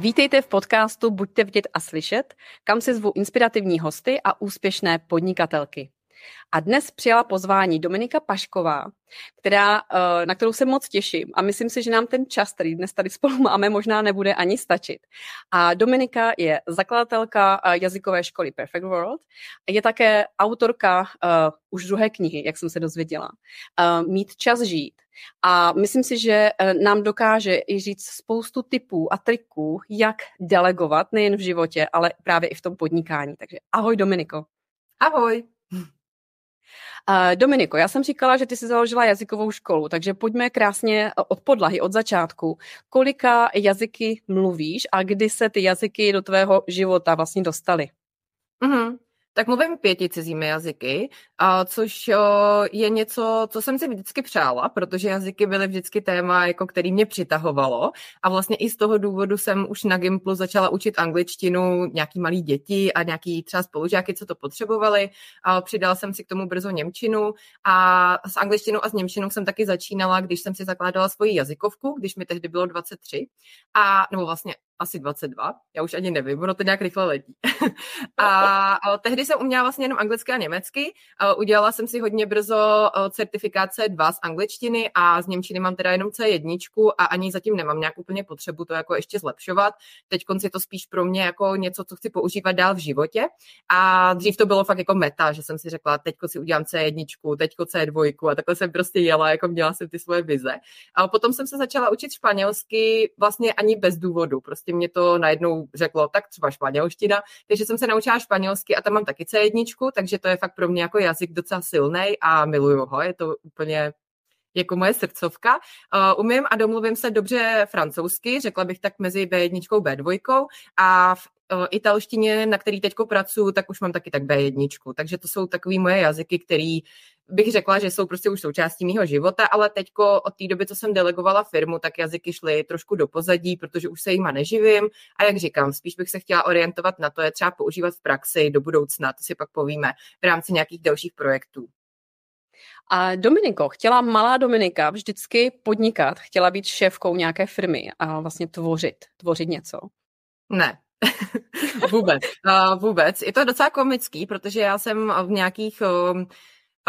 Vítejte v podcastu Buďte vidět a slyšet, kam si zvu inspirativní hosty a úspěšné podnikatelky. A dnes přijala pozvání Dominika Pašková, která, eh, na kterou se moc těším a myslím si, že nám ten čas, který dnes tady spolu máme, možná nebude ani stačit. A Dominika je zakladatelka eh, jazykové školy Perfect World, je také autorka uh, už druhé knihy, jak jsem se dozvěděla, uh, Mít čas žít. A myslím si, že nám dokáže i říct spoustu typů a triků, jak delegovat nejen v životě, ale právě i v tom podnikání. Takže ahoj Dominiko. Ahoj. Dominiko, já jsem říkala, že ty jsi založila jazykovou školu, takže pojďme krásně od podlahy, od začátku. Kolika jazyky mluvíš a kdy se ty jazyky do tvého života vlastně dostaly? Mm-hmm tak mluvím pěti cizími jazyky, a což je něco, co jsem si vždycky přála, protože jazyky byly vždycky téma, jako který mě přitahovalo. A vlastně i z toho důvodu jsem už na Gimplu začala učit angličtinu nějaký malý děti a nějaký třeba spolužáky, co to potřebovali. A přidala jsem si k tomu brzo Němčinu. A s angličtinou a s Němčinou jsem taky začínala, když jsem si zakládala svoji jazykovku, když mi tehdy bylo 23 a nebo vlastně asi 22, já už ani nevím, ono to nějak rychle letí. a, a tehdy jsem uměla vlastně jenom anglicky a německy. A udělala jsem si hodně brzo certifikát C2 z angličtiny a z němčiny mám teda jenom C1 a ani zatím nemám nějak úplně potřebu to jako ještě zlepšovat. Teď je to spíš pro mě jako něco, co chci používat dál v životě. A dřív to bylo fakt jako meta, že jsem si řekla, teď si udělám C1, teď C2 a takhle jsem prostě jela, jako měla jsem ty svoje vize. A potom jsem se začala učit španělsky vlastně ani bez důvodu. Prostě prostě mě to najednou řeklo, tak třeba španělština, takže jsem se naučila španělsky a tam mám taky C1, takže to je fakt pro mě jako jazyk docela silný a miluju ho, je to úplně jako moje srdcovka. Uh, umím a domluvím se dobře francouzsky, řekla bych tak mezi B1 a B2 a v uh, italštině, na který teď pracuji, tak už mám taky tak B1. Takže to jsou takové moje jazyky, které bych řekla, že jsou prostě už součástí mého života, ale teďko od té doby, co jsem delegovala firmu, tak jazyky šly trošku do pozadí, protože už se jima neživím a jak říkám, spíš bych se chtěla orientovat na to, je třeba používat v praxi do budoucna, to si pak povíme v rámci nějakých dalších projektů. A Dominiko, chtěla malá Dominika vždycky podnikat, chtěla být šéfkou nějaké firmy a vlastně tvořit, tvořit něco? Ne, vůbec, uh, vůbec. Je to docela komický, protože já jsem v nějakých uh,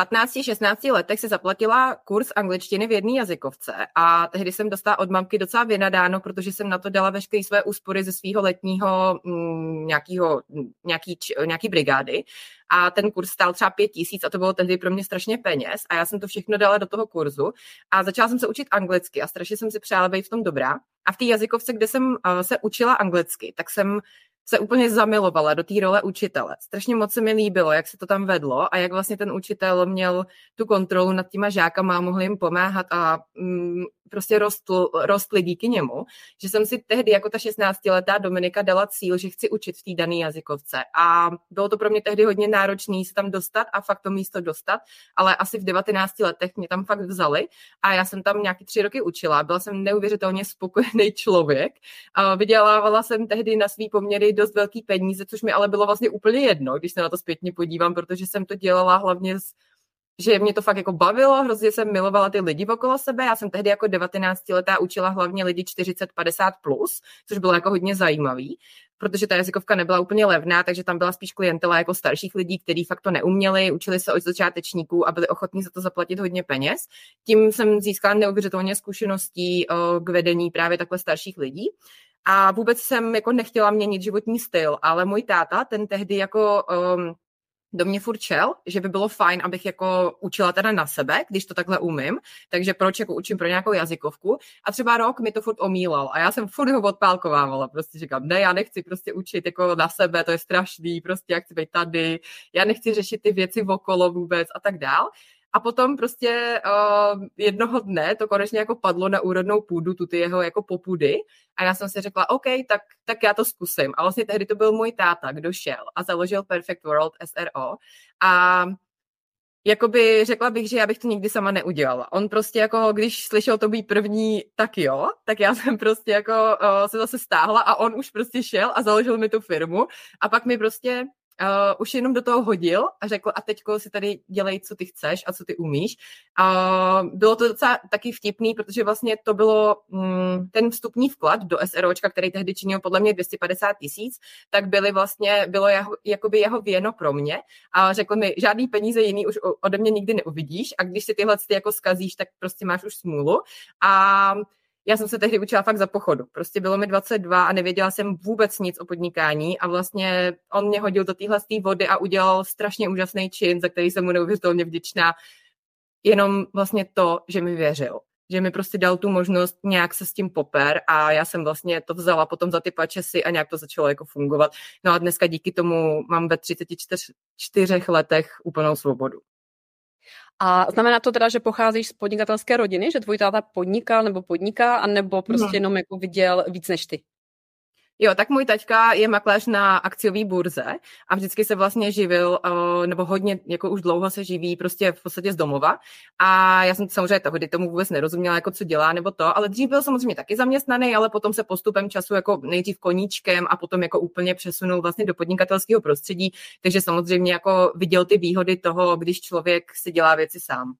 15-16 letech si zaplatila kurz angličtiny v jedné jazykovce a tehdy jsem dostala od mamky docela vynadáno, protože jsem na to dala veškeré své úspory ze svého letního mm, nějakýho, nějaký, nějaký brigády. A ten kurz stál třeba pět tisíc a to bylo tehdy pro mě strašně peněz a já jsem to všechno dala do toho kurzu. A začala jsem se učit anglicky a strašně jsem si přála být v tom dobrá. A v té jazykovce, kde jsem uh, se učila anglicky, tak jsem se úplně zamilovala do té role učitele. Strašně moc se mi líbilo, jak se to tam vedlo a jak vlastně ten učitel měl tu kontrolu nad těma žákama a mohl jim pomáhat a mm, prostě rostl, rostly díky němu, že jsem si tehdy jako ta 16-letá Dominika dala cíl, že chci učit v té dané jazykovce. A bylo to pro mě tehdy hodně náročné se tam dostat a fakt to místo dostat, ale asi v 19 letech mě tam fakt vzali a já jsem tam nějaký tři roky učila. Byla jsem neuvěřitelně spokojený člověk. A vydělávala jsem tehdy na svý poměry dost velký peníze, což mi ale bylo vlastně úplně jedno, když se na to zpětně podívám, protože jsem to dělala hlavně z že mě to fakt jako bavilo, hrozně jsem milovala ty lidi okolo sebe. Já jsem tehdy jako 19 letá učila hlavně lidi 40-50+, plus, což bylo jako hodně zajímavý, protože ta jazykovka nebyla úplně levná, takže tam byla spíš klientela jako starších lidí, kteří fakt to neuměli, učili se od začátečníků a byli ochotní za to zaplatit hodně peněz. Tím jsem získala neuvěřitelně zkušeností k vedení právě takhle starších lidí. A vůbec jsem jako nechtěla měnit životní styl, ale můj táta, ten tehdy jako um, do mě furt šel, že by bylo fajn, abych jako učila teda na sebe, když to takhle umím, takže proč jako učím pro nějakou jazykovku a třeba rok mi to furt omílal a já jsem furt ho odpálkovávala, prostě říkám, ne, já nechci prostě učit jako na sebe, to je strašný, prostě jak chci být tady, já nechci řešit ty věci okolo vůbec a tak dál. A potom prostě uh, jednoho dne to konečně jako padlo na úrodnou půdu, tu ty jeho jako popudy. A já jsem si řekla, OK, tak, tak já to zkusím. A vlastně tehdy to byl můj táta, kdo šel a založil Perfect World SRO. A jakoby řekla bych, že já bych to nikdy sama neudělala. On prostě jako, když slyšel to být první, tak jo, tak já jsem prostě jako uh, se zase stáhla a on už prostě šel a založil mi tu firmu a pak mi prostě uh, už jenom do toho hodil a řekl, a teďko si tady dělej, co ty chceš a co ty umíš. Uh, bylo to docela taky vtipný, protože vlastně to bylo um, ten vstupní vklad do SROčka, který tehdy činil podle mě 250 tisíc, tak byly vlastně, bylo jeho, jakoby jeho věno pro mě a řekl mi, žádný peníze jiný už ode mě nikdy neuvidíš a když si tyhle ty jako skazíš, tak prostě máš už smůlu. A já jsem se tehdy učila fakt za pochodu. Prostě bylo mi 22 a nevěděla jsem vůbec nic o podnikání a vlastně on mě hodil do téhle vody a udělal strašně úžasný čin, za který jsem mu neuvěřitelně vděčná. Jenom vlastně to, že mi věřil že mi prostě dal tu možnost nějak se s tím poper a já jsem vlastně to vzala potom za ty pačesy a nějak to začalo jako fungovat. No a dneska díky tomu mám ve 34 letech úplnou svobodu. A znamená to teda, že pocházíš z podnikatelské rodiny, že tvůj táta podnikal nebo podniká, anebo prostě hmm. jenom jako viděl víc než ty? Jo, tak můj taťka je makléř na akciové burze a vždycky se vlastně živil, eh, nebo hodně, jako už dlouho se živí prostě v podstatě z domova. A já jsem samozřejmě tehdy tomu vůbec nerozuměla, jako co dělá nebo to, ale dřív byl samozřejmě taky zaměstnaný, ale potom se postupem času jako nejdřív koníčkem a potom jako úplně přesunul vlastně do podnikatelského prostředí, takže samozřejmě jako viděl ty výhody toho, když člověk si dělá věci sám.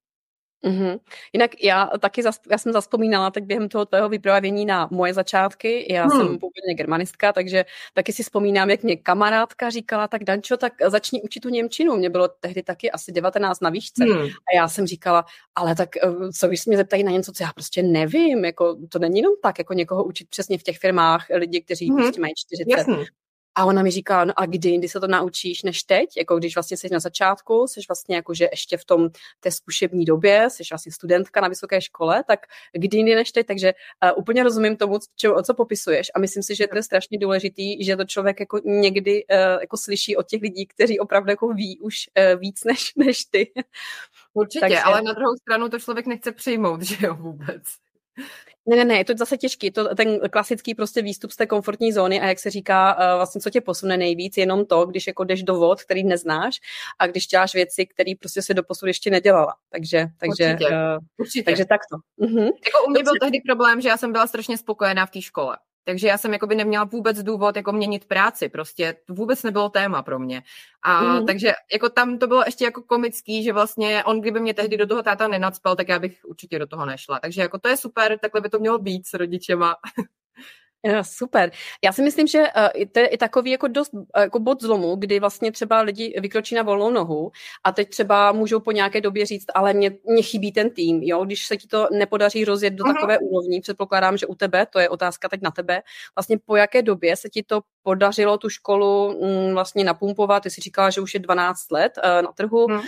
Mm-hmm. Jinak já taky, zas, já jsem zaspomínala tak během toho tvého vyprávění na moje začátky. Já hmm. jsem původně germanistka, takže taky si vzpomínám, jak mě kamarádka říkala, tak Dančo, tak začni učit tu Němčinu. Mě bylo tehdy taky asi 19 na výšce. Hmm. A já jsem říkala, ale tak eh, co když mě zeptají na něco, co já prostě nevím, jako to není jenom tak, jako někoho učit přesně v těch firmách lidi, kteří hmm. prostě mají 40. Jasný. A ona mi říká, no a kdy jindy se to naučíš než teď, jako když vlastně jsi na začátku, jsi vlastně jako, že ještě v tom té zkušební době, jsi vlastně studentka na vysoké škole, tak kdy jindy než teď, takže uh, úplně rozumím tomu, čo, o co popisuješ a myslím si, že to je strašně důležitý, že to člověk jako někdy uh, jako slyší od těch lidí, kteří opravdu jako ví už uh, víc než, než ty. Určitě, takže... ale na druhou stranu to člověk nechce přijmout, že jo, vůbec. Ne, ne, ne, je to zase těžký, to ten klasický prostě výstup z té komfortní zóny a jak se říká, uh, vlastně co tě posune nejvíc, jenom to, když jako jdeš do vod, který neznáš a když děláš věci, které prostě se do posud ještě nedělala. Takže, takže, Určitě. Uh, Určitě. takže takto. Uh-huh. Jako u mě byl tehdy problém, že já jsem byla strašně spokojená v té škole. Takže já jsem jakoby neměla vůbec důvod jako měnit práci, prostě to vůbec nebylo téma pro mě. A mm. takže jako tam to bylo ještě jako komický, že vlastně on, kdyby mě tehdy do toho táta nenacpal, tak já bych určitě do toho nešla. Takže jako to je super, takhle by to mělo být s rodičema. Super. Já si myslím, že uh, to je i takový jako dost uh, jako bod zlomu, kdy vlastně třeba lidi vykročí na volnou nohu a teď třeba můžou po nějaké době říct, ale mě, mě chybí ten tým, jo, když se ti to nepodaří rozjet do uh-huh. takové úrovni, předpokládám, že u tebe, to je otázka teď na tebe, vlastně po jaké době se ti to podařilo tu školu mm, vlastně napumpovat, ty jsi říkala, že už je 12 let uh, na trhu, uh,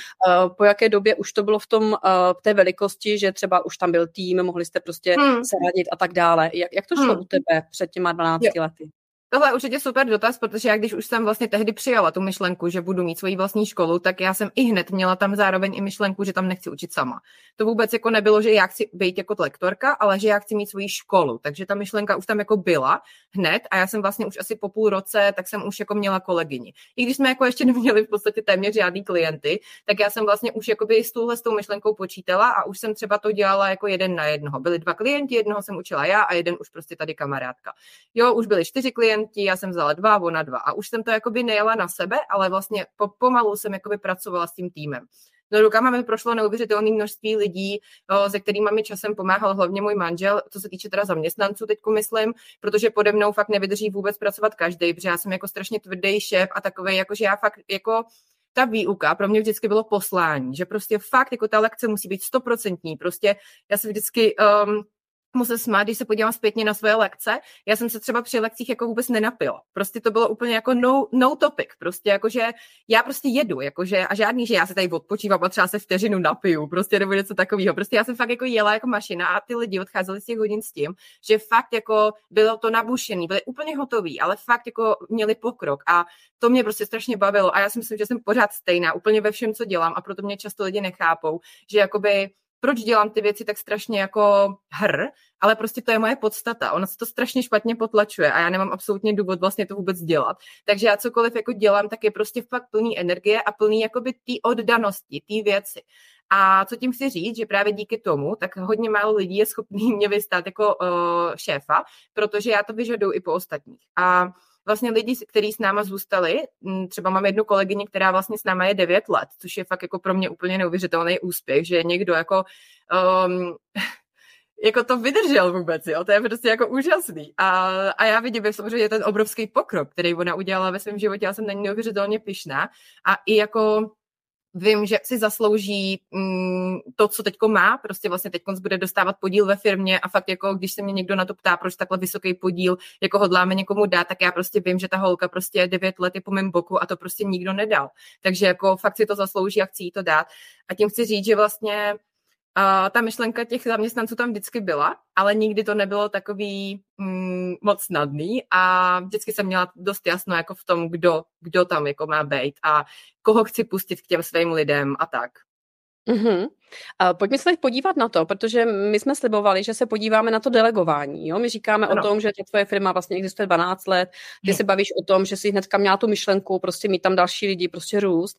po jaké době už to bylo v tom, uh, té velikosti, že třeba už tam byl tým, mohli jste prostě hmm. se radit a tak dále. Jak, jak to šlo hmm. u tebe před těma 12 jo. lety? Tohle je určitě super dotaz, protože já když už jsem vlastně tehdy přijala tu myšlenku, že budu mít svoji vlastní školu, tak já jsem i hned měla tam zároveň i myšlenku, že tam nechci učit sama. To vůbec jako nebylo, že já chci být jako lektorka, ale že já chci mít svoji školu. Takže ta myšlenka už tam jako byla hned a já jsem vlastně už asi po půl roce, tak jsem už jako měla kolegyni. I když jsme jako ještě neměli v podstatě téměř žádný klienty, tak já jsem vlastně už jako s touhle s tou myšlenkou počítala a už jsem třeba to dělala jako jeden na jednoho. Byli dva klienti, jednoho jsem učila já a jeden už prostě tady kamarádka. Jo, už byli čtyři klienti klienti, já jsem vzala dva, ona dva. A už jsem to jakoby nejela na sebe, ale vlastně po, pomalu jsem jakoby pracovala s tím týmem. No rukama mi prošlo neuvěřitelné množství lidí, se kterými mi časem pomáhal hlavně můj manžel, co se týče teda zaměstnanců teď myslím, protože pode mnou fakt nevydrží vůbec pracovat každý, protože já jsem jako strašně tvrdý šéf a takový, jakože já fakt jako ta výuka pro mě vždycky bylo poslání, že prostě fakt jako ta lekce musí být stoprocentní, prostě já se vždycky um, musím smát, když se podívám zpětně na svoje lekce. Já jsem se třeba při lekcích jako vůbec nenapila. Prostě to bylo úplně jako no, no topic. Prostě jakože já prostě jedu, jakože a žádný, že já se tady odpočívám a třeba se vteřinu napiju, prostě nebo něco takového. Prostě já jsem fakt jako jela jako mašina a ty lidi odcházeli z těch hodin s tím, že fakt jako bylo to nabušený, byli úplně hotoví, ale fakt jako měli pokrok a to mě prostě strašně bavilo a já si myslím, že jsem pořád stejná úplně ve všem, co dělám a proto mě často lidi nechápou, že jakoby proč dělám ty věci tak strašně jako hr, ale prostě to je moje podstata. Ona se to strašně špatně potlačuje a já nemám absolutně důvod vlastně to vůbec dělat. Takže já cokoliv jako dělám, tak je prostě fakt plný energie a plný jakoby té oddanosti, té věci. A co tím chci říct, že právě díky tomu, tak hodně málo lidí je schopný mě vystát jako uh, šéfa, protože já to vyžaduju i po ostatních. A vlastně lidi, kteří s náma zůstali, třeba mám jednu kolegyni, která vlastně s náma je 9 let, což je fakt jako pro mě úplně neuvěřitelný úspěch, že někdo jako um, jako to vydržel vůbec, jo, to je prostě jako úžasný. A, a já vidím samozřejmě ten obrovský pokrok, který ona udělala ve svém životě, já jsem na ní neuvěřitelně pyšná a i jako vím, že si zaslouží mm, to, co teďko má, prostě vlastně teď bude dostávat podíl ve firmě a fakt jako, když se mě někdo na to ptá, proč takhle vysoký podíl, jako hodláme někomu dát, tak já prostě vím, že ta holka prostě devět let je po mém boku a to prostě nikdo nedal. Takže jako fakt si to zaslouží a chci jí to dát. A tím chci říct, že vlastně Uh, ta myšlenka těch zaměstnanců tam vždycky byla, ale nikdy to nebylo takový mm, moc snadný a vždycky jsem měla dost jasno jako v tom, kdo, kdo tam jako má být a koho chci pustit k těm svým lidem a tak. Mm-hmm. Uh, pojďme se teď podívat na to, protože my jsme slibovali, že se podíváme na to delegování. Jo? My říkáme ano. o tom, že ta tvoje firma vlastně existuje 12 let, ty hmm. se bavíš o tom, že si hnedka měla tu myšlenku, prostě mít tam další lidi, prostě růst.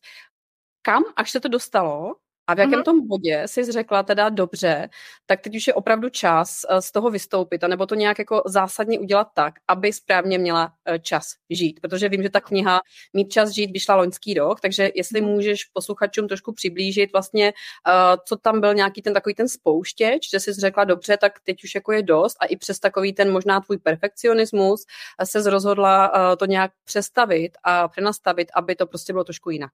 Kam, až se to dostalo, a v jakém mm-hmm. tom bodě jsi řekla teda dobře, tak teď už je opravdu čas eh, z toho vystoupit, anebo to nějak jako zásadně udělat tak, aby správně měla eh, čas žít. Protože vím, že ta kniha Mít čas žít vyšla loňský rok, takže jestli mhm. můžeš posluchačům trošku přiblížit vlastně, eh, co tam byl nějaký ten takový ten spouštěč, že jsi řekla dobře, tak teď už jako je dost a i přes takový ten možná tvůj perfekcionismus se rozhodla to nějak přestavit a přenastavit, aby to prostě bylo trošku jinak.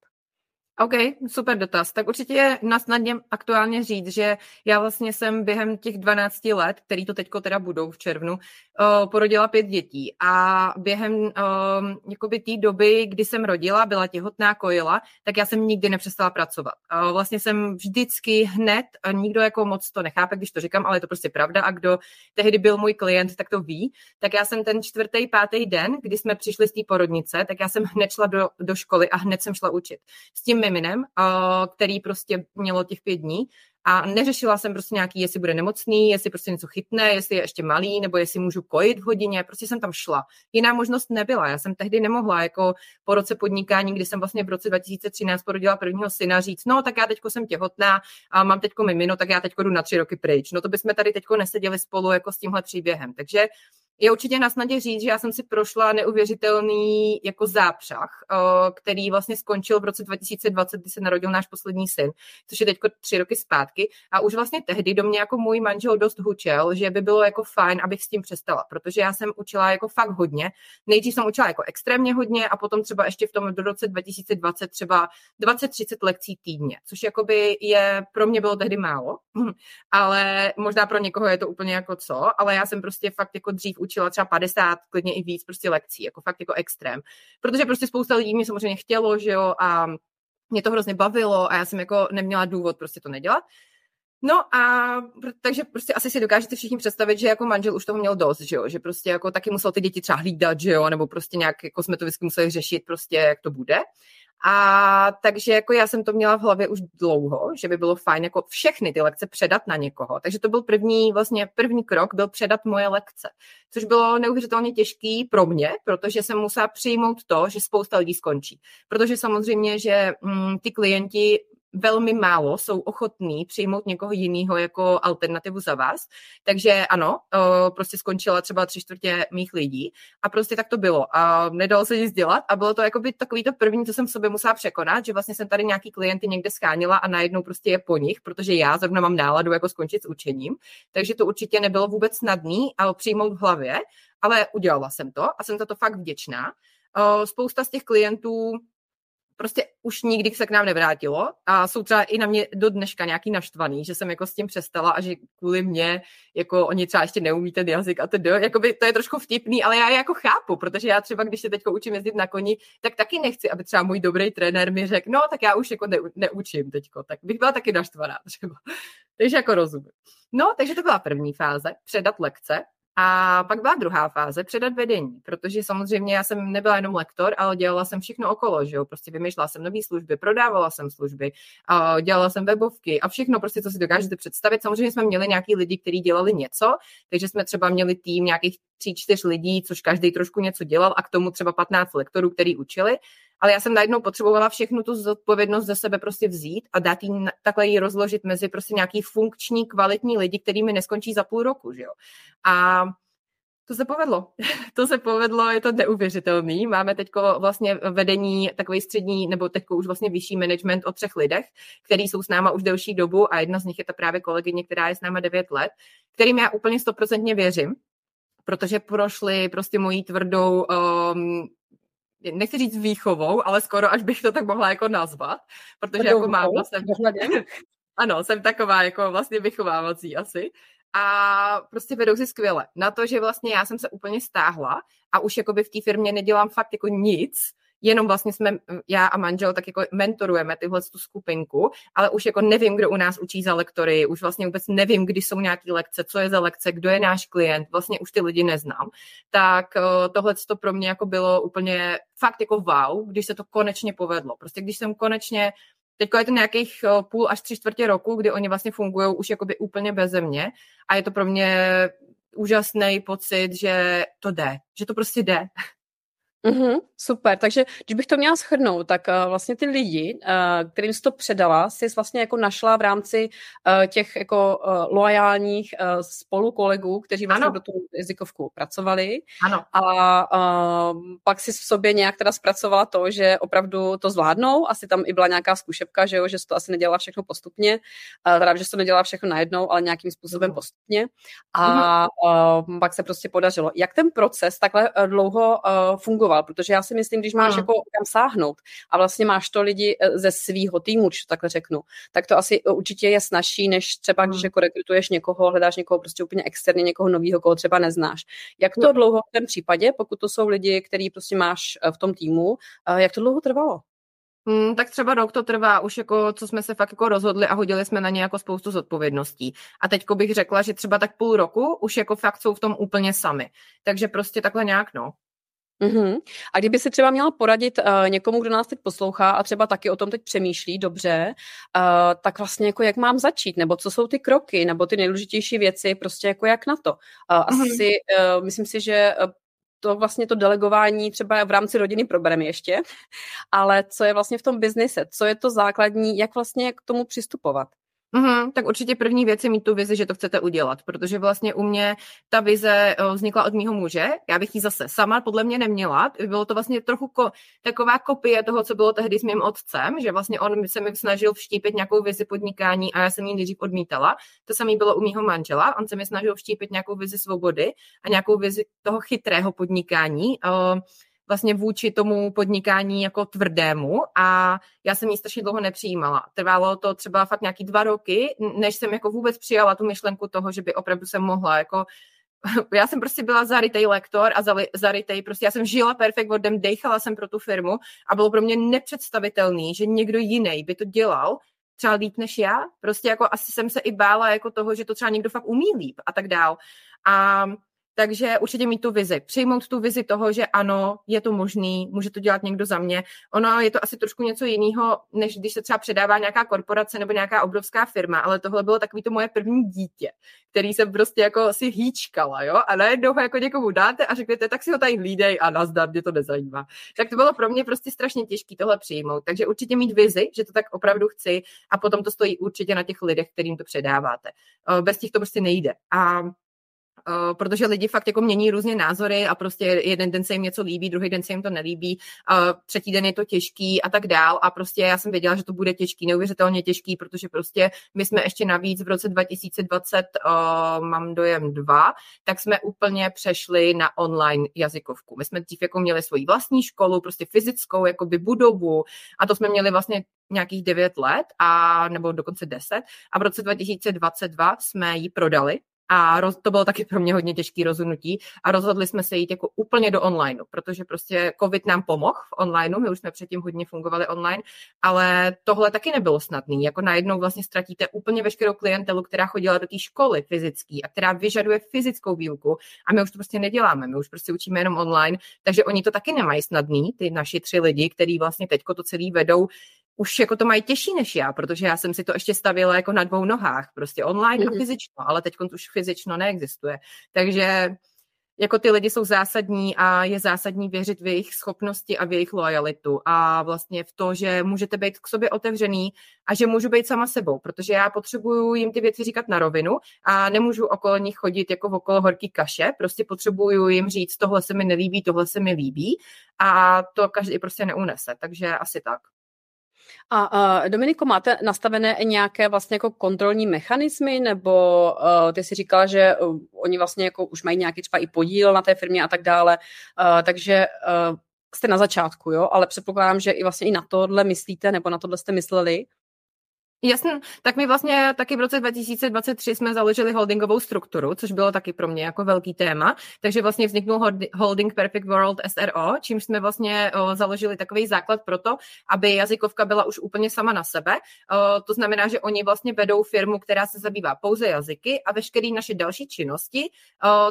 OK, super dotaz. Tak určitě je na snadně aktuálně říct, že já vlastně jsem během těch 12 let, který to teďko teda budou v červnu, uh, porodila pět dětí a během uh, té doby, kdy jsem rodila, byla těhotná, kojila, tak já jsem nikdy nepřestala pracovat. Vlastně jsem vždycky hned, nikdo jako moc to nechápe, když to říkám, ale je to prostě pravda a kdo tehdy byl můj klient, tak to ví, tak já jsem ten čtvrtý, pátý den, kdy jsme přišli z té porodnice, tak já jsem hned šla do, do školy a hned jsem šla učit. S tím miminem, který prostě mělo těch pět dní a neřešila jsem prostě nějaký, jestli bude nemocný, jestli prostě něco chytne, jestli je ještě malý, nebo jestli můžu kojit v hodině, prostě jsem tam šla. Jiná možnost nebyla, já jsem tehdy nemohla jako po roce podnikání, kdy jsem vlastně v roce 2013 porodila prvního syna říct, no tak já teďko jsem těhotná a mám teďko mimino, tak já teďko jdu na tři roky pryč. No to bychom tady teďko neseděli spolu jako s tímhle příběhem. Takže je určitě na snadě říct, že já jsem si prošla neuvěřitelný jako zápřah, který vlastně skončil v roce 2020, kdy se narodil náš poslední syn, což je teď tři roky zpátky. A už vlastně tehdy do mě jako můj manžel dost hučel, že by bylo jako fajn, abych s tím přestala, protože já jsem učila jako fakt hodně. Nejdřív jsem učila jako extrémně hodně a potom třeba ještě v tom do roce 2020 třeba 20-30 lekcí týdně, což jakoby je, pro mě bylo tehdy málo, ale možná pro někoho je to úplně jako co, ale já jsem prostě fakt jako dřív učila třeba 50, klidně i víc prostě lekcí, jako fakt jako extrém. Protože prostě spousta lidí mě samozřejmě chtělo, že jo, a mě to hrozně bavilo a já jsem jako neměla důvod prostě to nedělat. No a takže prostě asi si dokážete všichni představit, že jako manžel už toho měl dost, že jo, že prostě jako taky musel ty děti třeba hlídat, že jo, nebo prostě nějak jako jsme to vždycky museli řešit prostě, jak to bude. A takže jako já jsem to měla v hlavě už dlouho, že by bylo fajn jako všechny ty lekce předat na někoho. Takže to byl první, vlastně první krok, byl předat moje lekce, což bylo neuvěřitelně těžký pro mě, protože jsem musela přijmout to, že spousta lidí skončí. Protože samozřejmě, že mm, ty klienti velmi málo jsou ochotní přijmout někoho jiného jako alternativu za vás. Takže ano, prostě skončila třeba tři čtvrtě mých lidí a prostě tak to bylo a nedalo se nic dělat a bylo to jako by takový to první, co jsem v sobě musela překonat, že vlastně jsem tady nějaký klienty někde skánila a najednou prostě je po nich, protože já zrovna mám náladu jako skončit s učením, takže to určitě nebylo vůbec snadný a přijmout v hlavě, ale udělala jsem to a jsem za to fakt vděčná. Spousta z těch klientů prostě už nikdy se k nám nevrátilo a jsou třeba i na mě do dneška nějaký naštvaný, že jsem jako s tím přestala a že kvůli mě jako oni třeba ještě neumí ten jazyk a tedy, jakoby to je trošku vtipný, ale já je jako chápu, protože já třeba, když se teď učím jezdit na koni, tak taky nechci, aby třeba můj dobrý trenér mi řekl, no tak já už jako ne, neučím teďko, tak bych byla taky naštvaná třeba. Takže jako rozumím. No, takže to byla první fáze, předat lekce. A pak byla druhá fáze, předat vedení, protože samozřejmě já jsem nebyla jenom lektor, ale dělala jsem všechno okolo, že jo, prostě vymýšlela jsem nové služby, prodávala jsem služby, dělala jsem webovky a všechno prostě, co si dokážete představit. Samozřejmě jsme měli nějaký lidi, kteří dělali něco, takže jsme třeba měli tým nějakých tří, čtyř lidí, což každý trošku něco dělal a k tomu třeba 15 lektorů, který učili ale já jsem najednou potřebovala všechnu tu zodpovědnost ze sebe prostě vzít a dát jí, takhle ji rozložit mezi prostě nějaký funkční, kvalitní lidi, který mi neskončí za půl roku, že jo. A to se povedlo. to se povedlo, je to neuvěřitelný. Máme teď vlastně vedení takový střední, nebo teď už vlastně vyšší management o třech lidech, který jsou s náma už delší dobu a jedna z nich je ta právě kolegyně, která je s náma 9 let, kterým já úplně stoprocentně věřím, protože prošli prostě mojí tvrdou um, nechci říct výchovou, ale skoro až bych to tak mohla jako nazvat, protože jako mám vlastně... Ano, jsem taková jako vlastně vychovávací asi a prostě vedou si skvěle. Na to, že vlastně já jsem se úplně stáhla a už jakoby v té firmě nedělám fakt jako nic, jenom vlastně jsme, já a manžel, tak jako mentorujeme tyhle tu skupinku, ale už jako nevím, kdo u nás učí za lektory, už vlastně vůbec nevím, kdy jsou nějaké lekce, co je za lekce, kdo je náš klient, vlastně už ty lidi neznám. Tak eh, tohle to pro mě jako bylo úplně fakt jako wow, když se to konečně povedlo. Prostě když jsem konečně Teď je to nějakých eh, půl až tři čtvrtě roku, kdy oni vlastně fungují už jakoby úplně beze mě a je to pro mě úžasný pocit, že to jde, že to prostě jde. Mm-hmm, super, takže když bych to měla schrnout, tak uh, vlastně ty lidi, uh, kterým jsi to předala, jsi vlastně jako našla v rámci uh, těch jako uh, loajálních uh, spolukolegů, kteří vlastně ano. do tu jazykovku pracovali. Ano. A uh, pak si v sobě nějak teda zpracovala to, že opravdu to zvládnou, asi tam i byla nějaká zkušebka, že jo, že jsi to asi nedělala všechno postupně, uh, teda, že jsi to nedělala všechno najednou, ale nějakým způsobem uh postupně. A uh, pak se prostě podařilo. Jak ten proces takhle dlouho uh, fungoval? Fungoval, protože já si myslím, když máš jako kam sáhnout a vlastně máš to lidi eh, ze svého týmu, to takhle řeknu, tak to asi určitě je snažší, než třeba když jako rekrutuješ někoho, hledáš někoho prostě úplně externě, někoho nového, koho třeba neznáš. Jak to dlouho v tom případě, pokud to jsou lidi, který prostě máš eh, v tom týmu, jak to dlouho trvalo? Hmm, tak třeba rok to trvá už jako, co jsme se fakt jako rozhodli a hodili jsme na ně jako spoustu zodpovědností. A teďko bych řekla, že třeba tak půl roku už jako fakt jsou v tom úplně sami. Takže prostě takhle nějak, no. Mm-hmm. A kdyby si třeba měla poradit uh, někomu, kdo nás teď poslouchá a třeba taky o tom teď přemýšlí dobře, uh, tak vlastně jako jak mám začít, nebo co jsou ty kroky, nebo ty nejdůležitější věci, prostě jako jak na to. Uh, asi mm-hmm. uh, myslím si, že to vlastně to delegování třeba v rámci rodiny probereme ještě, ale co je vlastně v tom biznise, co je to základní, jak vlastně k tomu přistupovat. Mm-hmm, tak určitě první věc je mít tu vizi, že to chcete udělat, protože vlastně u mě ta vize o, vznikla od mýho muže, já bych ji zase sama podle mě neměla, bylo to vlastně trochu ko, taková kopie toho, co bylo tehdy s mým otcem, že vlastně on se mi snažil vštípit nějakou vizi podnikání a já jsem ji nejdřív odmítala. To samé bylo u mýho manžela, on se mi snažil vštípit nějakou vizi svobody a nějakou vizi toho chytrého podnikání. O, vlastně vůči tomu podnikání jako tvrdému a já jsem ji strašně dlouho nepřijímala. Trvalo to třeba fakt nějaký dva roky, než jsem jako vůbec přijala tu myšlenku toho, že by opravdu jsem mohla jako já jsem prostě byla zarytej lektor a zarytej, prostě já jsem žila perfekt vodem, dejchala jsem pro tu firmu a bylo pro mě nepředstavitelný, že někdo jiný by to dělal třeba líp než já. Prostě jako asi jsem se i bála jako toho, že to třeba někdo fakt umí líp a tak dál. A takže určitě mít tu vizi, přijmout tu vizi toho, že ano, je to možný, může to dělat někdo za mě. Ono je to asi trošku něco jiného, než když se třeba předává nějaká korporace nebo nějaká obrovská firma, ale tohle bylo takový to moje první dítě, který jsem prostě jako si hýčkala, jo, a najednou ho jako někomu dáte a řeknete, tak si ho tady hlídej a nazdar, mě to nezajímá. Tak to bylo pro mě prostě strašně těžké tohle přijmout. Takže určitě mít vizi, že to tak opravdu chci a potom to stojí určitě na těch lidech, kterým to předáváte. Bez těch to prostě nejde. A Uh, protože lidi fakt jako mění různě názory a prostě jeden den se jim něco líbí, druhý den se jim to nelíbí, třetí den je to těžký a tak dál. A prostě já jsem věděla, že to bude těžký, neuvěřitelně těžký, protože prostě my jsme ještě navíc v roce 2020, uh, mám dojem dva, tak jsme úplně přešli na online jazykovku. My jsme dřív jako měli svoji vlastní školu, prostě fyzickou jakoby budovu a to jsme měli vlastně nějakých devět let a nebo dokonce deset. A v roce 2022 jsme ji prodali a roz, to bylo taky pro mě hodně těžké rozhodnutí. A rozhodli jsme se jít jako úplně do onlineu, protože prostě covid nám pomohl v onlineu, my už jsme předtím hodně fungovali online, ale tohle taky nebylo snadné. Jako najednou vlastně ztratíte úplně veškerou klientelu, která chodila do té školy fyzické a která vyžaduje fyzickou výuku. A my už to prostě neděláme, my už prostě učíme jenom online, takže oni to taky nemají snadný, ty naši tři lidi, kteří vlastně teďko to celý vedou už jako to mají těžší než já, protože já jsem si to ještě stavila jako na dvou nohách, prostě online mm-hmm. a mhm. fyzično, ale teď už fyzično neexistuje. Takže jako ty lidi jsou zásadní a je zásadní věřit v jejich schopnosti a v jejich lojalitu a vlastně v to, že můžete být k sobě otevřený a že můžu být sama sebou, protože já potřebuju jim ty věci říkat na rovinu a nemůžu okolo nich chodit jako okolo horký kaše, prostě potřebuju jim říct, tohle se mi nelíbí, tohle se mi líbí a to každý prostě neunese, takže asi tak. A uh, Dominiko, máte nastavené nějaké vlastně jako kontrolní mechanismy, nebo uh, ty si říkala, že uh, oni vlastně jako už mají nějaký třeba i podíl na té firmě a tak dále, uh, takže uh, jste na začátku, jo, ale předpokládám, že i vlastně i na tohle myslíte, nebo na tohle jste mysleli. Jasně, tak my vlastně taky v roce 2023 jsme založili holdingovou strukturu, což bylo taky pro mě jako velký téma, takže vlastně vzniknul Holding Perfect World SRO, čímž jsme vlastně založili takový základ pro to, aby jazykovka byla už úplně sama na sebe. To znamená, že oni vlastně vedou firmu, která se zabývá pouze jazyky a veškeré naše další činnosti,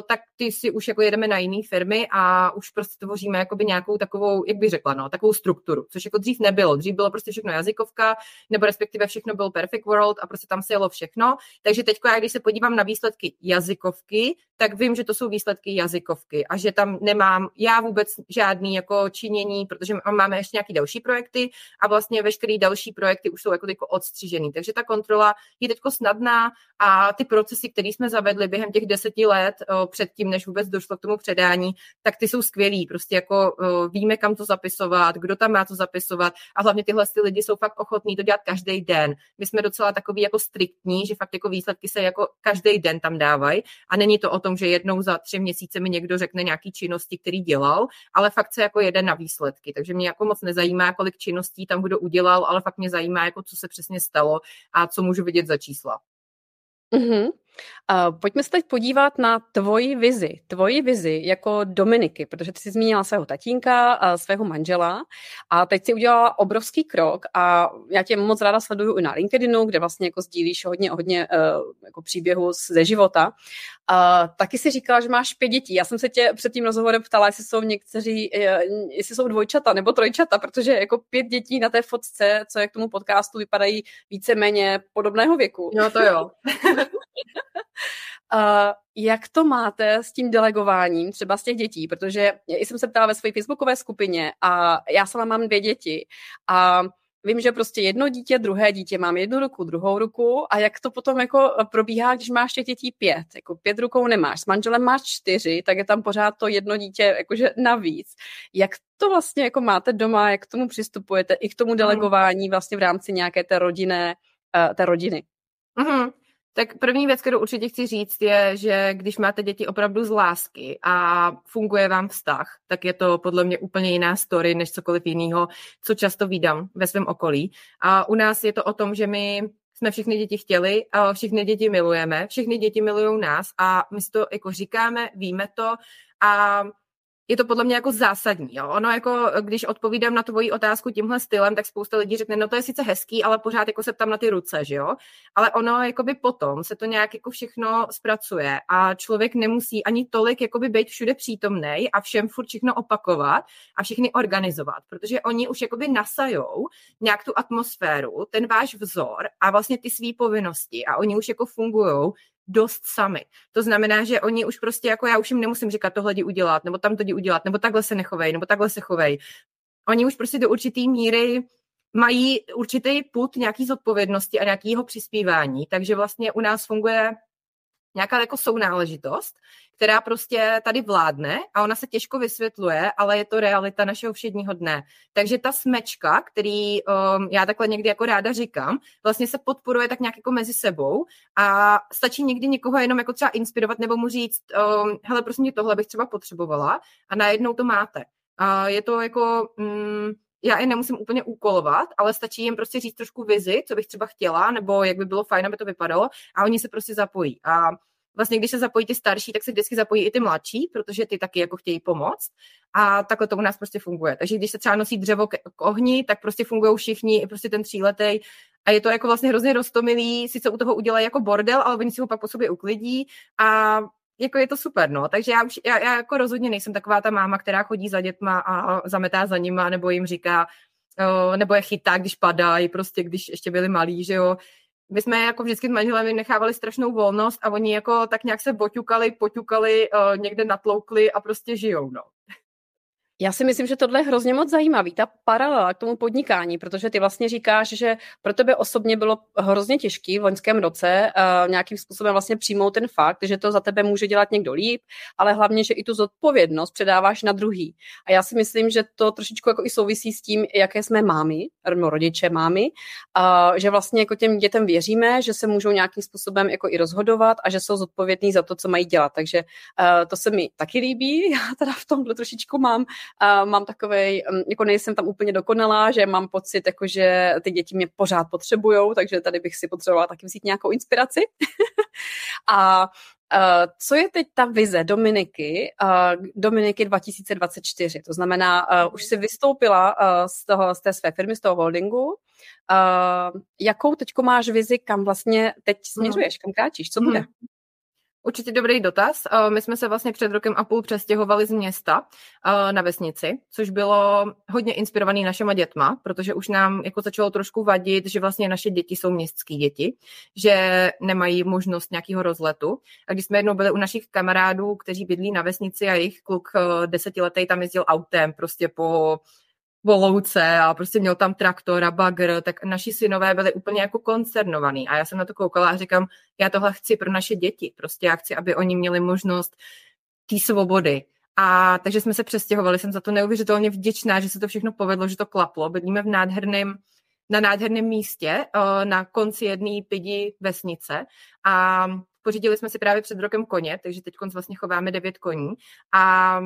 tak ty si už jako jedeme na jiné firmy a už prostě tvoříme jakoby nějakou takovou, jak bych řekla, no, takovou strukturu, což jako dřív nebylo. Dřív bylo prostě všechno jazykovka, nebo respektive všechno byl Perfect World a prostě tam se jelo všechno. Takže teď, když se podívám na výsledky jazykovky, tak vím, že to jsou výsledky jazykovky a že tam nemám já vůbec žádný jako činění, protože máme ještě nějaký další projekty a vlastně veškeré další projekty už jsou jako odstřižený. Takže ta kontrola je teďko snadná a ty procesy, které jsme zavedli během těch deseti let předtím, než vůbec došlo k tomu předání, tak ty jsou skvělý. Prostě jako víme, kam to zapisovat, kdo tam má to zapisovat a hlavně tyhle ty lidi jsou fakt ochotní to dělat každý den. My jsme docela takový jako striktní, že fakt jako výsledky se jako každý den tam dávají a není to o tom, že jednou za tři měsíce mi někdo řekne nějaký činnosti, který dělal, ale fakt se jako jede na výsledky. Takže mě jako moc nezajímá, kolik činností tam kdo udělal, ale fakt mě zajímá, jako co se přesně stalo a co můžu vidět za čísla. Mm-hmm. Uh, pojďme se teď podívat na tvoji vizi, tvoji vizi jako Dominiky, protože ty jsi zmínila svého tatínka, a svého manžela a teď si udělala obrovský krok a já tě moc ráda sleduju i na LinkedInu, kde vlastně jako sdílíš hodně, hodně uh, jako příběhu ze života. Uh, taky si říkala, že máš pět dětí. Já jsem se tě před tím rozhovorem ptala, jestli jsou někteří, uh, jestli jsou dvojčata nebo trojčata, protože jako pět dětí na té fotce, co je k tomu podcastu, vypadají víceméně podobného věku. No to jo. Uh, jak to máte s tím delegováním třeba z těch dětí? Protože jsem se ptala ve své facebookové skupině a já sama mám dvě děti a vím, že prostě jedno dítě, druhé dítě, mám jednu ruku, druhou ruku a jak to potom jako probíhá, když máš těch dětí pět, jako pět rukou nemáš, s manželem máš čtyři, tak je tam pořád to jedno dítě jakože navíc. Jak to vlastně jako máte doma, jak k tomu přistupujete i k tomu delegování vlastně v rámci nějaké té rodinné, uh, té rodiny? Mm-hmm. Tak první věc, kterou určitě chci říct, je, že když máte děti opravdu z lásky a funguje vám vztah, tak je to podle mě úplně jiná story, než cokoliv jiného, co často vídám ve svém okolí. A u nás je to o tom, že my jsme všechny děti chtěli, a všechny děti milujeme, všechny děti milují nás a my si to jako říkáme, víme to a je to podle mě jako zásadní. Jo? Ono jako, když odpovídám na tvoji otázku tímhle stylem, tak spousta lidí řekne, no to je sice hezký, ale pořád jako se tam na ty ruce, že jo? Ale ono jakoby potom se to nějak jako všechno zpracuje a člověk nemusí ani tolik jakoby být všude přítomný a všem furt všechno opakovat a všechny organizovat, protože oni už jakoby nasajou nějak tu atmosféru, ten váš vzor a vlastně ty své povinnosti a oni už jako fungují dost sami. To znamená, že oni už prostě jako já už jim nemusím říkat tohle jdi udělat, nebo tam to jdi udělat, nebo takhle se nechovej, nebo takhle se chovej. Oni už prostě do určitý míry mají určitý put nějaký zodpovědnosti a nějakého přispívání, takže vlastně u nás funguje nějaká jako sounáležitost, která prostě tady vládne a ona se těžko vysvětluje, ale je to realita našeho všedního dne. Takže ta smečka, který um, já takhle někdy jako ráda říkám, vlastně se podporuje tak nějak jako mezi sebou a stačí někdy někoho jenom jako třeba inspirovat nebo mu říct, um, hele, prosím mě, tohle bych třeba potřebovala a najednou to máte. A je to jako, mm, já je nemusím úplně úkolovat, ale stačí jim prostě říct trošku vizi, co bych třeba chtěla, nebo jak by bylo fajn, aby to vypadalo a oni se prostě zapojí. A vlastně, když se zapojí ty starší, tak se vždycky zapojí i ty mladší, protože ty taky jako chtějí pomoct. A takhle to u nás prostě funguje. Takže když se třeba nosí dřevo k, k ohni, tak prostě fungují všichni, i prostě ten tříletej. A je to jako vlastně hrozně roztomilý, sice u toho udělají jako bordel, ale oni si ho pak po sobě uklidí a jako je to super, no. Takže já, už, já, já jako rozhodně nejsem taková ta máma, která chodí za dětma a zametá za nima, nebo jim říká, nebo je chytá, když padají, prostě když ještě byli malí, že jo my jsme jako vždycky s manželem nechávali strašnou volnost a oni jako tak nějak se boťukali, poťukali, někde natloukli a prostě žijou, no. Já si myslím, že tohle je hrozně moc zajímavý, ta paralela k tomu podnikání, protože ty vlastně říkáš, že pro tebe osobně bylo hrozně těžký v loňském roce uh, nějakým způsobem vlastně přijmout ten fakt, že to za tebe může dělat někdo líp, ale hlavně, že i tu zodpovědnost předáváš na druhý. A já si myslím, že to trošičku jako i souvisí s tím, jaké jsme mámy, nebo rodiče mámy, uh, že vlastně jako těm dětem věříme, že se můžou nějakým způsobem jako i rozhodovat a že jsou zodpovědní za to, co mají dělat. Takže uh, to se mi taky líbí. Já teda v tomhle trošičku mám a mám takovej, mm, jako nejsem tam úplně dokonalá, že mám pocit, jako že ty děti mě pořád potřebujou, takže tady bych si potřebovala taky vzít nějakou inspiraci. a co je teď ta vize Dominiky, uh, Dominiky 2024? To znamená, uh, už si vystoupila z, toho, z té své firmy, z toho holdingu. Jakou teď máš vizi, kam vlastně teď směřuješ, kam kráčíš, co bude? Určitě dobrý dotaz. Eh, my jsme se vlastně před rokem a půl přestěhovali z města eh, na vesnici, což bylo hodně inspirovaný našima dětma, protože už nám jako začalo trošku vadit, že vlastně naše děti jsou městské děti, že nemají možnost nějakého rozletu. A když jsme jednou byli u našich kamarádů, kteří bydlí na vesnici a jejich kluk eh, desetiletý tam jezdil autem prostě po volouce a prostě měl tam traktor a bagr, tak naši synové byli úplně jako koncernovaný. A já jsem na to koukala a říkám, já tohle chci pro naše děti. Prostě já chci, aby oni měli možnost té svobody. A takže jsme se přestěhovali, jsem za to neuvěřitelně vděčná, že se to všechno povedlo, že to klaplo. Bydlíme v nádherném na nádherném místě eh, na konci jedné pidi vesnice a pořídili jsme si právě před rokem koně, takže teď vlastně chováme devět koní a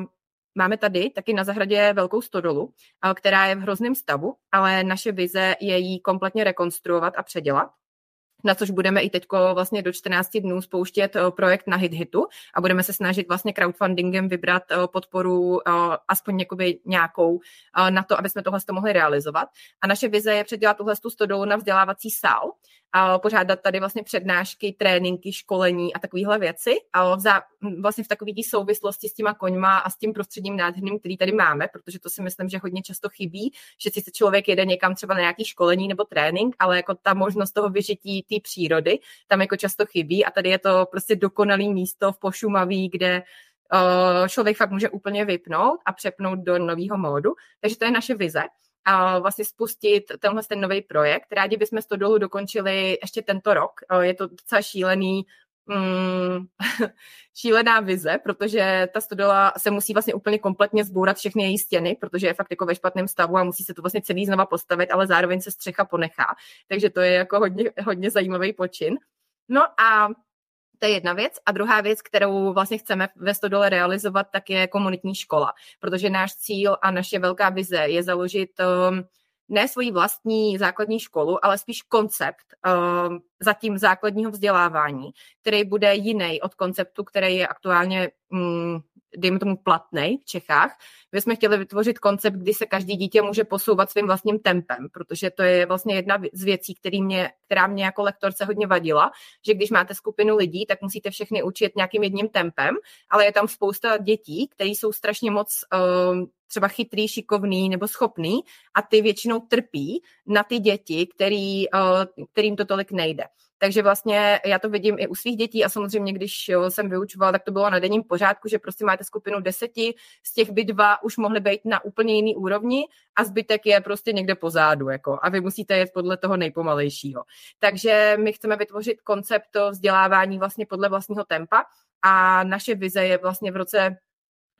Máme tady taky na zahradě velkou stodolu, která je v hrozném stavu, ale naše vize je ji kompletně rekonstruovat a předělat na což budeme i teď vlastně do 14 dnů spouštět eh, projekt na HitHitu a budeme se snažit vlastně crowdfundingem vybrat eh, podporu eh, aspoň nějakou na to, aby jsme tohle mohli realizovat. A naše vize je předělat tuhle stodolu na vzdělávací sál, a pořádat tady vlastně přednášky, tréninky, školení a takovéhle věci. A vlastně v takové souvislosti s těma koňma a s tím prostředím nádherným, který tady máme, protože to si myslím, že hodně často chybí, že si se člověk jede někam třeba na nějaký školení nebo trénink, ale jako ta možnost toho vyžití té přírody tam jako často chybí a tady je to prostě dokonalý místo v Pošumaví, kde uh, člověk fakt může úplně vypnout a přepnout do nového módu. Takže to je naše vize a vlastně spustit tenhle ten nový projekt. Rádi bychom to dolů dokončili ještě tento rok. Je to docela šílený, mm, šílená vize, protože ta stodola se musí vlastně úplně kompletně zbourat všechny její stěny, protože je fakt jako ve špatném stavu a musí se to vlastně celý znova postavit, ale zároveň se střecha ponechá. Takže to je jako hodně, hodně zajímavý počin. No a to je jedna věc. A druhá věc, kterou vlastně chceme ve Stodole realizovat, tak je komunitní škola, protože náš cíl a naše velká vize je založit um, ne svoji vlastní základní školu, ale spíš koncept uh, zatím základního vzdělávání, který bude jiný od konceptu, který je aktuálně, um, dejme tomu, platný v Čechách. My jsme chtěli vytvořit koncept, kdy se každý dítě může posouvat svým vlastním tempem, protože to je vlastně jedna z věcí, který mě, která mě jako lektorce hodně vadila, že když máte skupinu lidí, tak musíte všechny učit nějakým jedním tempem, ale je tam spousta dětí, které jsou strašně moc uh, třeba chytrý, šikovný nebo schopný a ty většinou trpí na ty děti, který, uh, kterým to tolik nejde. Takže vlastně já to vidím i u svých dětí a samozřejmě, když jsem vyučovala, tak to bylo na denním pořádku, že prostě máte skupinu deseti, z těch by dva už mohly být na úplně jiný úrovni a zbytek je prostě někde pozadu jako, a vy musíte jet podle toho nejpomalejšího. Takže my chceme vytvořit koncept vzdělávání vlastně podle vlastního tempa a naše vize je vlastně v roce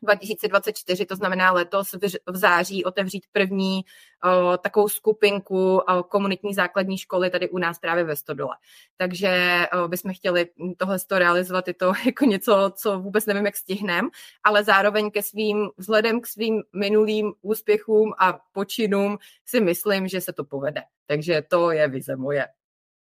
2024, to znamená letos v září otevřít první o, takovou skupinku o, komunitní základní školy tady u nás právě ve Stodole. Takže o, bychom chtěli tohle realizovat, je to jako něco, co vůbec nevím, jak stihnem, ale zároveň ke svým, vzhledem k svým minulým úspěchům a počinům si myslím, že se to povede. Takže to je vize moje.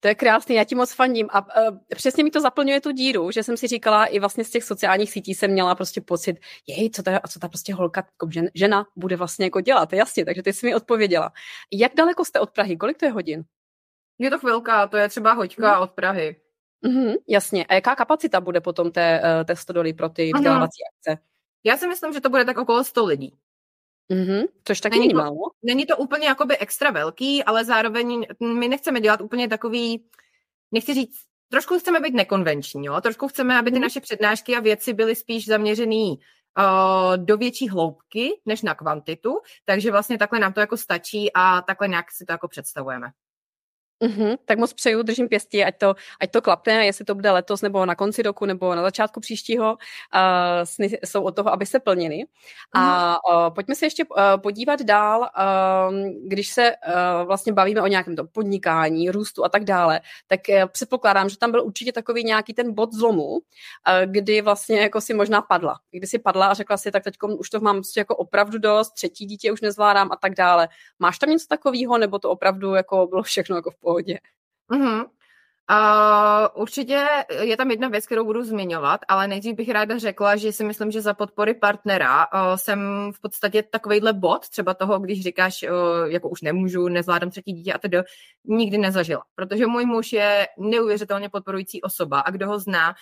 To je krásný, já ti moc fandím. A uh, přesně mi to zaplňuje tu díru, že jsem si říkala, i vlastně z těch sociálních sítí jsem měla prostě pocit, jej, co ta, co ta prostě holka, jako žen, žena bude vlastně jako dělat, jasně, takže ty jsi mi odpověděla. Jak daleko jste od Prahy? Kolik to je hodin? Je to chvilka, to je třeba hoďka hmm. od Prahy. Mm-hmm, jasně. A jaká kapacita bude potom té, uh, té stodoly pro ty vzdělávací akce? Já si myslím, že to bude tak okolo 100 lidí. Mm-hmm, což taky není, málo. Není to úplně jakoby extra velký, ale zároveň my nechceme dělat úplně takový nechci říct, trošku chceme být nekonvenční, jo? trošku chceme, aby ty mm. naše přednášky a věci byly spíš zaměřený uh, do větší hloubky než na kvantitu, takže vlastně takhle nám to jako stačí a takhle nějak si to jako představujeme. Mm-hmm, tak moc přeju, držím pěstí, ať to, ať to klapne, jestli to bude letos, nebo na konci roku, nebo na začátku příštího, uh, sny jsou od toho, aby se plnili. Mm-hmm. A uh, pojďme se ještě uh, podívat dál, uh, když se uh, vlastně bavíme o nějakém tom podnikání, růstu a tak dále, tak uh, předpokládám, že tam byl určitě takový nějaký ten bod zlomu, uh, kdy vlastně jako si možná padla. Kdy si padla a řekla si, tak teď už to mám prostě jako opravdu dost, třetí dítě už nezvládám a tak dále. Máš tam něco takového, nebo to opravdu jako bylo všechno jako v pohodě. Mm-hmm. Uh, určitě je tam jedna věc, kterou budu zmiňovat, ale nejdřív bych ráda řekla, že si myslím, že za podpory partnera uh, jsem v podstatě takovejhle bod, třeba toho, když říkáš, uh, jako už nemůžu, nezvládám třetí dítě a tedy, nikdy nezažila. Protože můj muž je neuvěřitelně podporující osoba a kdo ho zná, uh,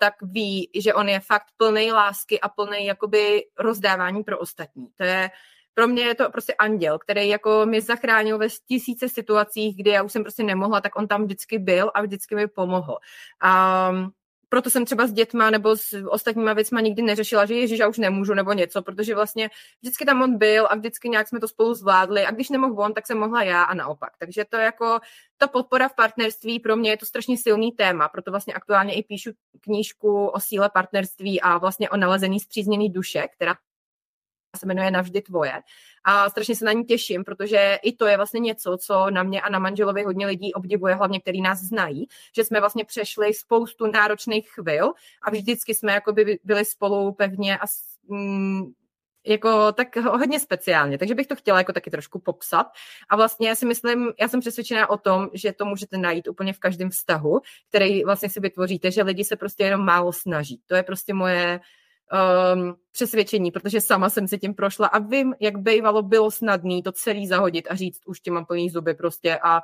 tak ví, že on je fakt plný lásky a plný jakoby rozdávání pro ostatní. To je pro mě je to prostě anděl, který jako mi zachránil ve tisíce situacích, kdy já už jsem prostě nemohla, tak on tam vždycky byl a vždycky mi pomohl. A proto jsem třeba s dětma nebo s ostatníma věcma nikdy neřešila, že ježiš, já už nemůžu nebo něco, protože vlastně vždycky tam on byl a vždycky nějak jsme to spolu zvládli a když nemohl on, tak jsem mohla já a naopak. Takže to jako ta podpora v partnerství pro mě je to strašně silný téma, proto vlastně aktuálně i píšu knížku o síle partnerství a vlastně o nalezení zpřízněný duše, která se jmenuje Navždy tvoje. A strašně se na ní těším, protože i to je vlastně něco, co na mě a na manželovi hodně lidí obdivuje, hlavně který nás znají, že jsme vlastně přešli spoustu náročných chvil a vždycky jsme jako by byli spolu pevně a mm, jako tak hodně speciálně, takže bych to chtěla jako taky trošku popsat. A vlastně já si myslím, já jsem přesvědčená o tom, že to můžete najít úplně v každém vztahu, který vlastně si vytvoříte, že lidi se prostě jenom málo snaží. To je prostě moje um, přesvědčení, protože sama jsem si tím prošla a vím, jak bývalo bylo snadný to celý zahodit a říct, už tě mám plný zuby prostě a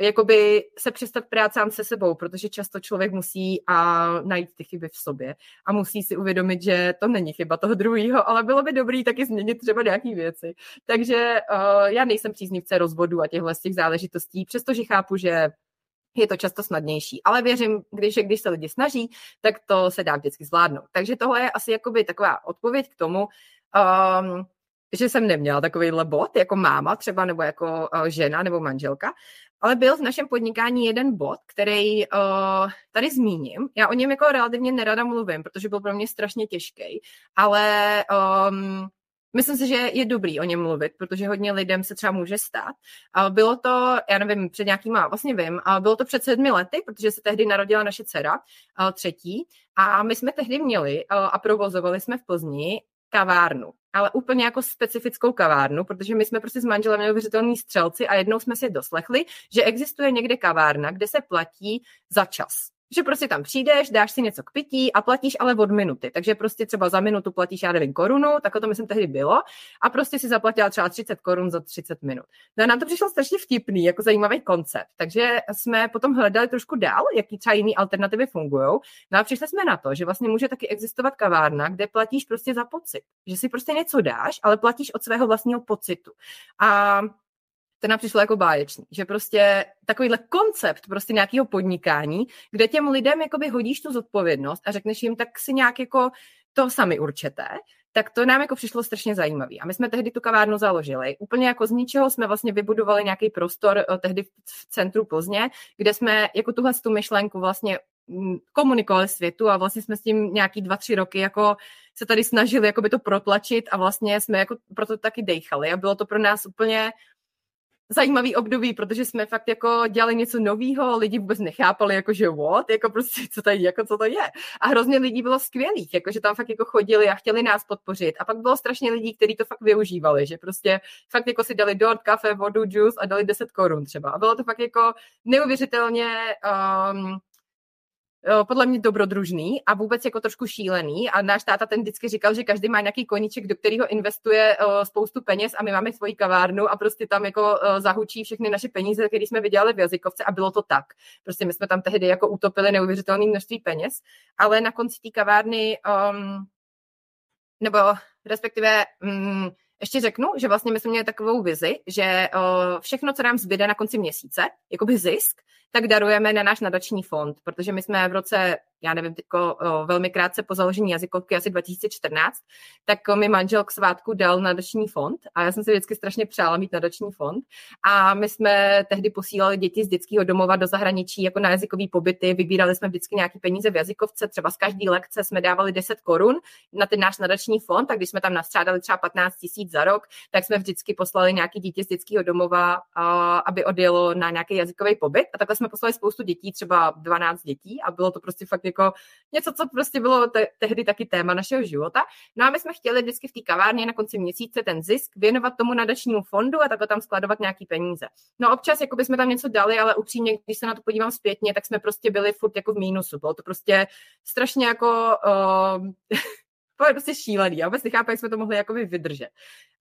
jakoby se přestat prát sám se sebou, protože často člověk musí a najít ty chyby v sobě a musí si uvědomit, že to není chyba toho druhého, ale bylo by dobrý taky změnit třeba nějaké věci. Takže uh, já nejsem příznivce rozvodu a těchhle z těch záležitostí, přestože chápu, že je to často snadnější. Ale věřím, když, když se lidi snaží, tak to se dá vždycky zvládnout. Takže tohle je asi jakoby taková odpověď k tomu, um, že jsem neměla takovýhle bod, jako máma třeba, nebo jako uh, žena, nebo manželka, ale byl v našem podnikání jeden bod, který uh, tady zmíním. Já o něm jako relativně nerada mluvím, protože byl pro mě strašně těžký, ale um, Myslím si, že je dobrý o něm mluvit, protože hodně lidem se třeba může stát. Bylo to, já nevím, před nějakýma, vlastně vím, bylo to před sedmi lety, protože se tehdy narodila naše dcera, třetí, a my jsme tehdy měli a provozovali jsme v Plzni kavárnu, ale úplně jako specifickou kavárnu, protože my jsme prostě s manželem neuvěřitelní střelci a jednou jsme si doslechli, že existuje někde kavárna, kde se platí za čas že prostě tam přijdeš, dáš si něco k pití a platíš ale od minuty. Takže prostě třeba za minutu platíš, já nevím, korunu, tak to myslím tehdy bylo, a prostě si zaplatila třeba 30 korun za 30 minut. No a nám to přišlo strašně vtipný, jako zajímavý koncept. Takže jsme potom hledali trošku dál, jaký třeba jiný alternativy fungují. No a přišli jsme na to, že vlastně může taky existovat kavárna, kde platíš prostě za pocit. Že si prostě něco dáš, ale platíš od svého vlastního pocitu. A nám přišlo jako báječný, že prostě takovýhle koncept prostě nějakého podnikání, kde těm lidem jakoby hodíš tu zodpovědnost a řekneš jim, tak si nějak jako to sami určete, tak to nám jako přišlo strašně zajímavý. A my jsme tehdy tu kavárnu založili. Úplně jako z ničeho jsme vlastně vybudovali nějaký prostor eh, tehdy v centru Plzně, kde jsme jako tuhle tu myšlenku vlastně mm, komunikovali světu a vlastně jsme s tím nějaký dva, tři roky jako se tady snažili jako by to protlačit a vlastně jsme jako proto taky dejchali a bylo to pro nás úplně zajímavý období, protože jsme fakt jako dělali něco nového, lidi vůbec nechápali, jako že what, jako prostě co je, jako co to je. A hrozně lidí bylo skvělých, jako že tam fakt jako chodili a chtěli nás podpořit. A pak bylo strašně lidí, kteří to fakt využívali, že prostě fakt jako si dali dort, kafe, vodu, juice a dali 10 korun třeba. A bylo to fakt jako neuvěřitelně um, podle mě dobrodružný a vůbec jako trošku šílený a náš táta ten vždycky říkal, že každý má nějaký koníček, do kterého investuje spoustu peněz a my máme svoji kavárnu a prostě tam jako zahučí všechny naše peníze, které jsme vydělali v jazykovce a bylo to tak. Prostě my jsme tam tehdy jako utopili neuvěřitelné množství peněz, ale na konci té kavárny um, nebo respektive um, ještě řeknu, že vlastně my jsme měli takovou vizi, že uh, všechno, co nám zbyde na konci měsíce, jakoby zisk, tak darujeme na náš nadační fond, protože my jsme v roce já nevím, teďko o, velmi krátce po založení jazykovky, asi 2014, tak mi manžel k svátku dal nadační fond a já jsem si vždycky strašně přála mít nadační fond. A my jsme tehdy posílali děti z dětského domova do zahraničí jako na jazykový pobyty, vybírali jsme vždycky nějaký peníze v jazykovce, třeba z každé lekce jsme dávali 10 korun na ten náš nadační fond, tak když jsme tam nastřádali třeba 15 tisíc za rok, tak jsme vždycky poslali nějaký dítě z dětského domova, a, aby odjelo na nějaký jazykový pobyt. A takhle jsme poslali spoustu dětí, třeba 12 dětí a bylo to prostě fakt jako něco, co prostě bylo te- tehdy taky téma našeho života. No a my jsme chtěli vždycky v té kavárně na konci měsíce ten zisk věnovat tomu nadačnímu fondu a takhle tam skladovat nějaký peníze. No občas jako jsme tam něco dali, ale upřímně, když se na to podívám zpětně, tak jsme prostě byli furt jako v mínusu. Bylo to prostě strašně jako uh, to je prostě šílený. Já vůbec nechápu, jak jsme to mohli jakoby vydržet.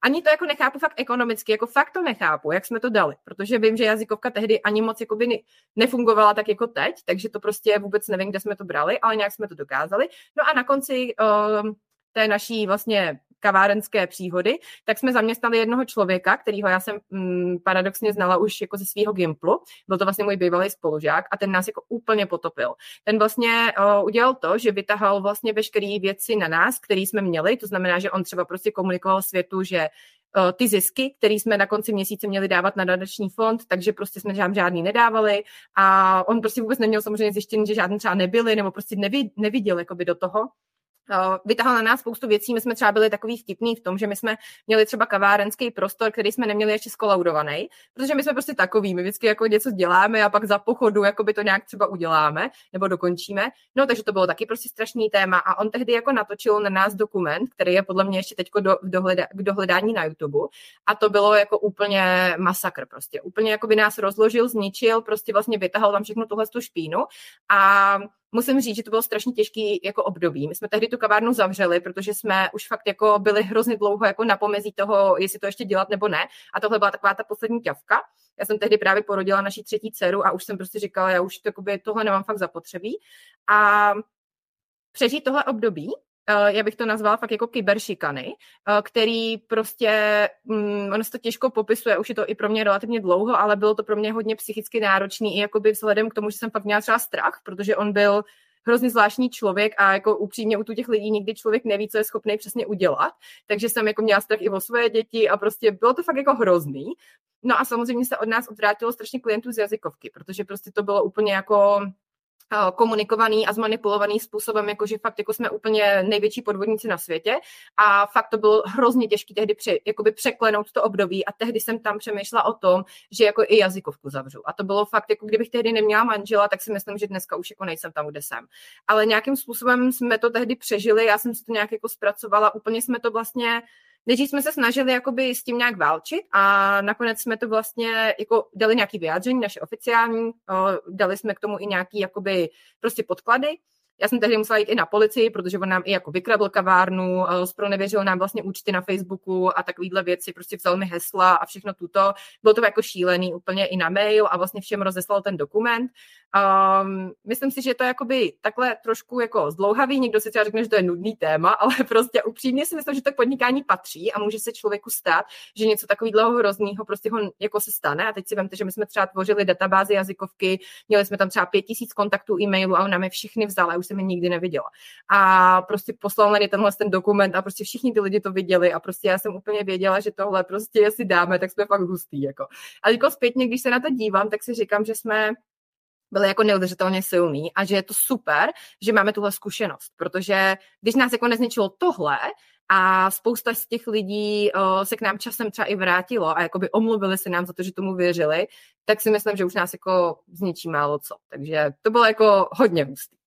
Ani to jako nechápu fakt ekonomicky, jako fakt to nechápu, jak jsme to dali, protože vím, že jazykovka tehdy ani moc jakoby nefungovala tak jako teď, takže to prostě vůbec nevím, kde jsme to brali, ale nějak jsme to dokázali. No a na konci uh, té naší vlastně kavárenské příhody, tak jsme zaměstnali jednoho člověka, kterýho já jsem mm, paradoxně znala už jako ze svého Gimplu. Byl to vlastně můj bývalý spolužák a ten nás jako úplně potopil. Ten vlastně uh, udělal to, že vytahal vlastně veškeré věci na nás, které jsme měli, to znamená, že on třeba prostě komunikoval světu, že ty zisky, které jsme na konci měsíce měli dávat na nadační fond, takže prostě jsme žádný nedávali a on prostě vůbec neměl samozřejmě zjištění, že žádný třeba nebyly, nebo prostě neviděl jakoby do toho. Eh, vytahal na nás spoustu věcí. My jsme třeba byli takový vtipný v tom, že my jsme měli třeba kavárenský prostor, který jsme neměli ještě skolaudovaný, protože my jsme prostě takový, my vždycky jako něco děláme a pak za pochodu jako by to nějak třeba uděláme nebo dokončíme. No, takže to bylo taky prostě strašný téma a on tehdy jako natočil na nás dokument, který je podle mě ještě teď do, dohleda, k dohledání na YouTube a to bylo jako úplně masakr prostě. Úplně jako by nás rozložil, zničil, prostě vlastně vytahal tam všechno tuhle tu špínu a musím říct, že to bylo strašně těžký jako období. My jsme tehdy tu kavárnu zavřeli, protože jsme už fakt jako byli hrozně dlouho jako na pomezí toho, jestli to ještě dělat nebo ne. A tohle byla taková ta poslední ťavka. Já jsem tehdy právě porodila naší třetí dceru a už jsem prostě říkala, já už tohle nemám fakt zapotřebí. A přežít tohle období já bych to nazvala fakt jako kyberšikany, eh, který prostě, um, ono se to těžko popisuje, už je to i pro mě relativně dlouho, ale bylo to pro mě hodně psychicky náročný i jakoby vzhledem k tomu, že jsem fakt měla třeba strach, protože on byl hrozně zvláštní člověk a jako upřímně u těch lidí nikdy člověk neví, co je schopný přesně udělat. Takže jsem jako měla strach i o své děti a prostě bylo to fakt jako hrozný. No a samozřejmě se od nás odvrátilo strašně klientů z jazykovky, protože prostě to bylo úplně jako Eh, komunikovaný a zmanipulovaný způsobem, jakože fakt jako jsme úplně největší podvodníci na světě a fakt to bylo hrozně těžké tehdy při, jakoby překlenout to období a tehdy jsem tam přemýšlela o tom, že jako i jazykovku zavřu. A to bylo fakt, jako kdybych tehdy neměla manžela, tak si myslím, že dneska už jako nejsem tam, kde jsem. Ale nějakým způsobem jsme to tehdy přežili, já jsem si to nějak jako zpracovala, úplně jsme to vlastně Nejdřív jsme se snažili jakoby s tím nějak válčit a nakonec jsme to vlastně jako dali nějaký vyjádření, naše oficiální, dali jsme k tomu i nějaký jakoby prostě podklady já jsem tehdy musela jít i na policii, protože on nám i jako vykradl kavárnu, nevěřil nám vlastně účty na Facebooku a takovýhle věci, prostě vzal mi hesla a všechno tuto. Bylo to jako šílený úplně i na mail a vlastně všem rozeslal ten dokument. Um, myslím si, že to je jakoby takhle trošku jako zdlouhavý, někdo si třeba řekne, že to je nudný téma, ale prostě upřímně si myslím, že to podnikání patří a může se člověku stát, že něco takového hroznýho prostě ho jako se stane. A teď si vemte, že my jsme třeba tvořili databázy jazykovky, měli jsme tam třeba pět tisíc kontaktů e-mailu a on nám je všechny vzal a už jsem je nikdy neviděla. A prostě poslal mi tenhle ten dokument a prostě všichni ty lidi to viděli a prostě já jsem úplně věděla, že tohle prostě jestli dáme, tak jsme fakt hustý. Jako. A jako zpětně, když se na to dívám, tak si říkám, že jsme byli jako neudržitelně silný a že je to super, že máme tuhle zkušenost, protože když nás jako nezničilo tohle a spousta z těch lidí o, se k nám časem třeba i vrátilo a jakoby omluvili se nám za to, že tomu věřili, tak si myslím, že už nás jako zničí málo co. Takže to bylo jako hodně hustý.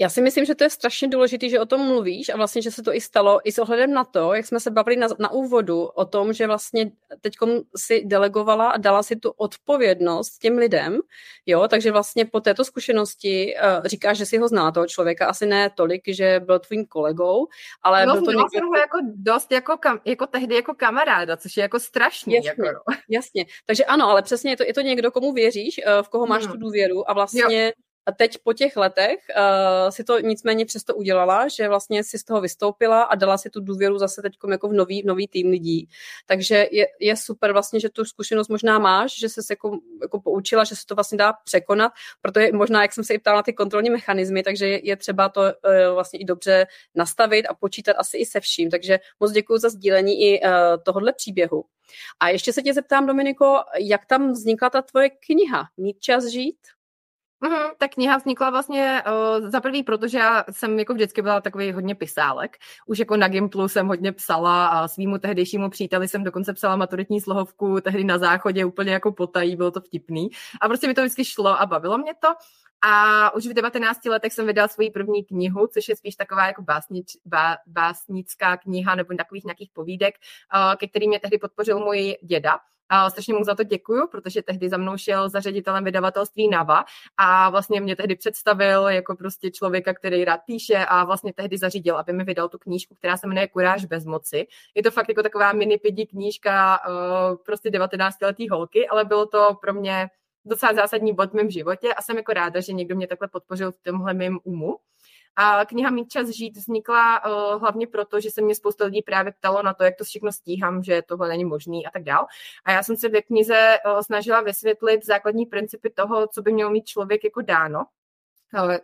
Já si myslím, že to je strašně důležité, že o tom mluvíš a vlastně, že se to i stalo i s ohledem na to, jak jsme se bavili na, na úvodu o tom, že vlastně teď si delegovala a dala si tu odpovědnost těm lidem, jo, takže vlastně po této zkušenosti uh, říkáš, že si ho zná, toho člověka, asi ne tolik, že byl tvým kolegou, ale no, byl to někdo... jsem ho jako dost jako, kam, jako tehdy jako kamaráda, což je jako strašný. Jasně, jako, no. jasně. Takže ano, ale přesně je to, je to někdo, komu věříš, uh, v koho máš hmm. tu důvěru a vlastně jo a teď po těch letech uh, si to nicméně přesto udělala, že vlastně si z toho vystoupila a dala si tu důvěru zase teď jako v nový, nový tým lidí. Takže je, je super vlastně, že tu zkušenost možná máš, že se jako, jako poučila, že se to vlastně dá překonat, protože možná, jak jsem se i ptala na ty kontrolní mechanismy, takže je, je třeba to uh, vlastně i dobře nastavit a počítat asi i se vším. Takže moc děkuji za sdílení i uh, tohohle příběhu. A ještě se tě zeptám, Dominiko, jak tam vznikla ta tvoje kniha Mít čas žít? Mm, ta kniha vznikla vlastně uh, za prvý, protože já jsem jako vždycky byla takový hodně pisálek. Už jako na Gimplu jsem hodně psala a svýmu tehdejšímu příteli jsem dokonce psala maturitní slohovku tehdy na záchodě úplně jako potají, bylo to vtipný. A prostě mi to vždycky šlo a bavilo mě to. A už v 19 letech jsem vydala svoji první knihu, což je spíš taková jako básnič, bá, básnická kniha nebo takových nějakých povídek, ke kterým mě tehdy podpořil můj děda. A strašně mu za to děkuju, protože tehdy za mnou šel za ředitelem vydavatelství Nava a vlastně mě tehdy představil jako prostě člověka, který rád píše a vlastně tehdy zařídil, aby mi vydal tu knížku, která se jmenuje Kuráž bez moci. Je to fakt jako taková mini pidi knížka uh, prostě 19-letý holky, ale bylo to pro mě docela zásadní bod v mém životě a jsem jako ráda, že někdo mě takhle podpořil v tomhle mém umu. A kniha Mít čas žít vznikla uh, hlavně proto, že se mě spousta lidí právě ptalo na to, jak to všechno stíhám, že tohle není možný a tak dál. A já jsem se ve knize uh, snažila vysvětlit základní principy toho, co by měl mít člověk jako dáno,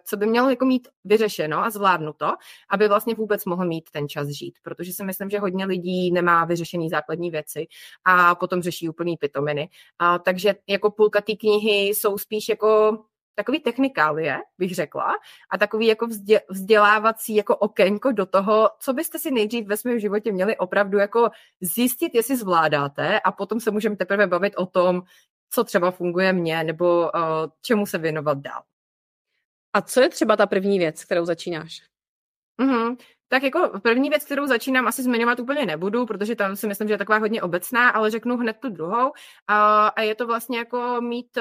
co by mělo jako mít vyřešeno a zvládnuto, aby vlastně vůbec mohl mít ten čas žít. Protože si myslím, že hodně lidí nemá vyřešený základní věci a potom řeší úplný pitominy. A, takže jako půlka té knihy jsou spíš jako takový technikálie, bych řekla, a takový jako vzdě, vzdělávací jako okénko do toho, co byste si nejdřív ve svém životě měli opravdu jako zjistit, jestli zvládáte a potom se můžeme teprve bavit o tom, co třeba funguje mně, nebo uh, čemu se věnovat dál. A co je třeba ta první věc, kterou začínáš? Mm-hmm. Tak jako první věc, kterou začínám, asi zmiňovat úplně nebudu, protože tam si myslím, že je taková hodně obecná, ale řeknu hned tu druhou. A, a je to vlastně jako mít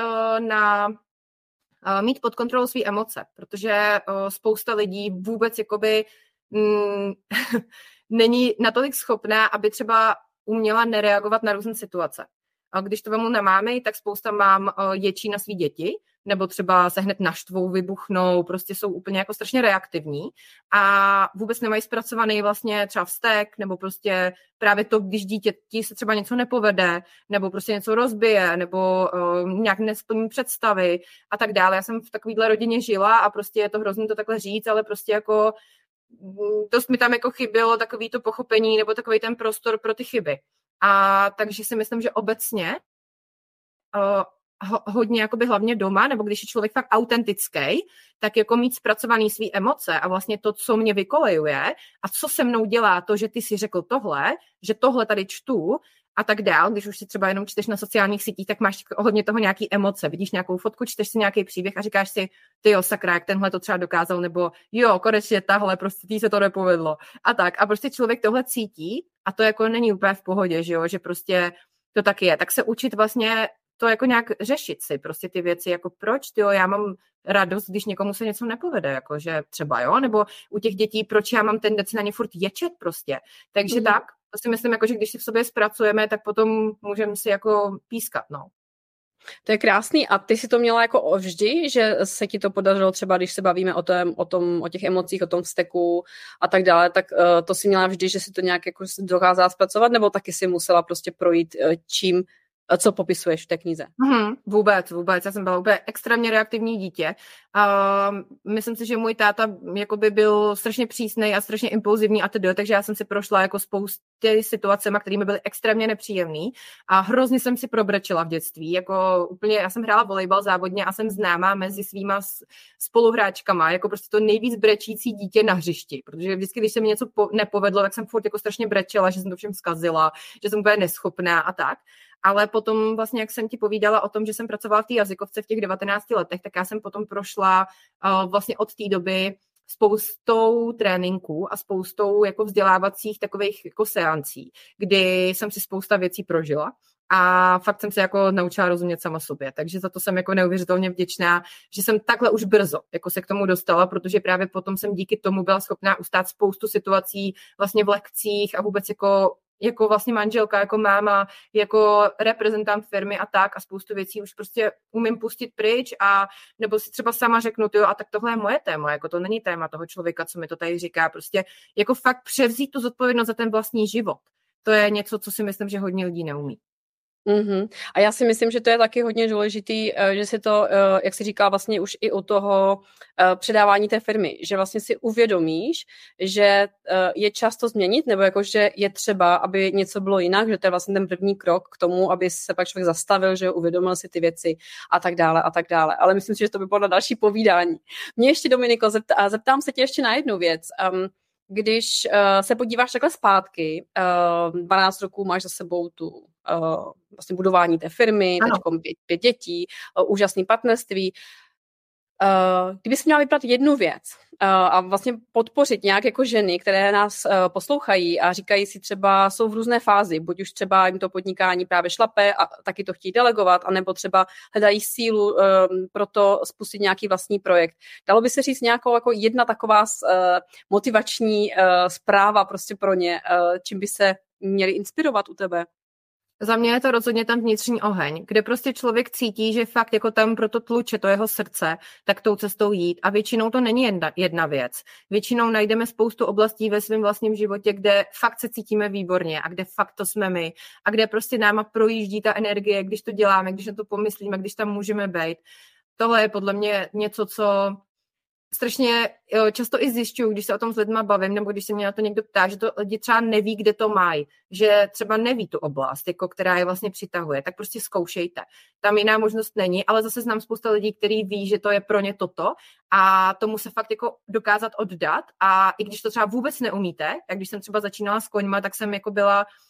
uh, mít pod kontrolou své emoce, protože spousta lidí vůbec jakoby mm, není natolik schopná, aby třeba uměla nereagovat na různé situace. A když to vemu na mámy, tak spousta mám ječí na svý děti, nebo třeba se hned naštvou, vybuchnou, prostě jsou úplně jako strašně reaktivní a vůbec nemají zpracovaný vlastně třeba vztek, nebo prostě právě to, když dítěti se třeba něco nepovede, nebo prostě něco rozbije, nebo uh, nějak nesplní představy a tak dále. Já jsem v takovéhle rodině žila a prostě je to hrozně to takhle říct, ale prostě jako to mi tam jako chybělo takový to pochopení nebo takový ten prostor pro ty chyby. A takže si myslím, že obecně uh, ho, hodně jakoby hlavně doma, nebo když je člověk fakt autentický, tak jako mít zpracovaný své emoce a vlastně to, co mě vykolejuje a co se mnou dělá to, že ty si řekl tohle, že tohle tady čtu a tak dál, když už si třeba jenom čteš na sociálních sítích, tak máš hodně toho nějaký emoce, vidíš nějakou fotku, čteš si nějaký příběh a říkáš si, ty jo, sakra, jak tenhle to třeba dokázal, nebo jo, konečně tahle, prostě tý se to nepovedlo. A tak. A prostě člověk tohle cítí a to jako není úplně v pohodě, že jo, že prostě to tak je. Tak se učit vlastně to jako nějak řešit si prostě ty věci, jako proč, jo, já mám radost, když někomu se něco nepovede, jako že třeba, jo, nebo u těch dětí, proč já mám tendenci na ně furt ječet prostě. Takže mm. tak, to si myslím, jako, že když si v sobě zpracujeme, tak potom můžeme si jako pískat, no. To je krásný. A ty si to měla jako vždy, že se ti to podařilo třeba, když se bavíme o, tom, o, tom, o těch emocích, o tom vzteku a tak dále, tak uh, to si měla vždy, že si to nějak jako dokázala zpracovat, nebo taky si musela prostě projít uh, čím co popisuješ v té knize. Mm, vůbec, vůbec. Já jsem byla úplně extrémně reaktivní dítě. A myslím si, že můj táta jakoby byl strašně přísný a strašně impulzivní a tedy, takže já jsem si prošla jako spousty situacemi, které mi byly extrémně nepříjemné a hrozně jsem si probrečela v dětství. Jako úplně, já jsem hrála volejbal závodně a jsem známá mezi svýma spoluhráčkama, jako prostě to nejvíc brečící dítě na hřišti, protože vždycky, když se mi něco po, nepovedlo, tak jsem furt jako strašně brečela, že jsem to všem zkazila, že jsem úplně neschopná a tak ale potom vlastně, jak jsem ti povídala o tom, že jsem pracovala v té jazykovce v těch 19 letech, tak já jsem potom prošla uh, vlastně od té doby spoustou tréninků a spoustou jako vzdělávacích takových jako seancí, kdy jsem si spousta věcí prožila a fakt jsem se jako naučila rozumět sama sobě, takže za to jsem jako neuvěřitelně vděčná, že jsem takhle už brzo jako se k tomu dostala, protože právě potom jsem díky tomu byla schopná ustát spoustu situací vlastně v lekcích a vůbec jako jako vlastně manželka, jako máma, jako reprezentant firmy a tak a spoustu věcí už prostě umím pustit pryč a nebo si třeba sama řeknu, jo, a tak tohle je moje téma, jako to není téma toho člověka, co mi to tady říká, prostě jako fakt převzít tu zodpovědnost za ten vlastní život. To je něco, co si myslím, že hodně lidí neumí. Mm-hmm. A já si myslím, že to je taky hodně důležitý, eh, že si to, eh, jak si říká vlastně už i u toho eh, předávání té firmy, že vlastně si uvědomíš, že je čas to změnit, nebo jako, že je třeba, aby něco bylo jinak, že to je vlastně ten první krok k tomu, aby se pak člověk zastavil, že uvědomil si ty věci a tak dále a tak dále. Ale myslím si, že to by bylo na další povídání. Mě ještě, Dominiko, zeptám, zeptám se tě ještě na jednu věc. Um, když uh, se podíváš takhle zpátky, uh, 12 roků máš za sebou tu uh, vlastně budování té firmy, teď pět, pět dětí, uh, úžasný partnerství. Uh, kdybys měla vyprat jednu věc uh, a vlastně podpořit nějak jako ženy, které nás uh, poslouchají a říkají si třeba, jsou v různé fázi, buď už třeba jim to podnikání právě šlape a taky to chtějí delegovat, anebo třeba hledají sílu uh, pro to spustit nějaký vlastní projekt. Dalo by se říct nějakou jako jedna taková uh, motivační uh, zpráva prostě pro ně, uh, čím by se měli inspirovat u tebe? Za mě je to rozhodně tam vnitřní oheň, kde prostě člověk cítí, že fakt jako tam pro to tluče to jeho srdce, tak tou cestou jít. A většinou to není jedna, jedna věc. Většinou najdeme spoustu oblastí ve svém vlastním životě, kde fakt se cítíme výborně a kde fakt to jsme my a kde prostě náma projíždí ta energie, když to děláme, když na to pomyslíme, když tam můžeme být. Tohle je podle mě něco, co strašně často i zjišťuju, když se o tom s lidma bavím, nebo když se mě na to někdo ptá, že to lidi třeba neví, kde to mají, že třeba neví tu oblast, jako která je vlastně přitahuje, tak prostě zkoušejte. Tam jiná možnost není, ale zase znám spousta lidí, kteří ví, že to je pro ně toto a tomu se fakt jako dokázat oddat a i když to třeba vůbec neumíte, jak když jsem třeba začínala s koňma, tak jsem jako byla Uh,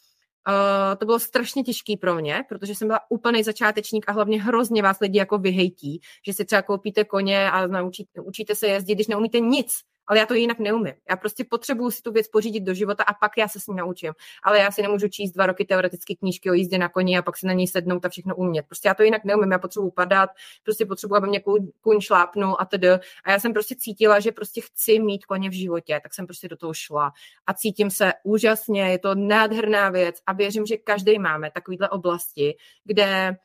to bylo strašně těžký pro mě, protože jsem byla úplný začátečník a hlavně hrozně vás lidi jako vyhejtí, že si třeba koupíte koně a naučí, učíte se jezdit, když neumíte nic ale já to jinak neumím. Já prostě potřebuju si tu věc pořídit do života a pak já se s ní naučím. Ale já si nemůžu číst dva roky teoretické knížky o jízdě na koni a pak se na něj sednout a všechno umět. Prostě já to jinak neumím. Já potřebuji padat, prostě potřebuji, aby mě kuň šlápnul a tedy. A já jsem prostě cítila, že prostě chci mít koně v životě, tak jsem prostě do toho šla. A cítím se úžasně, je to nádherná věc a věřím, že každý máme takovýhle oblasti, kde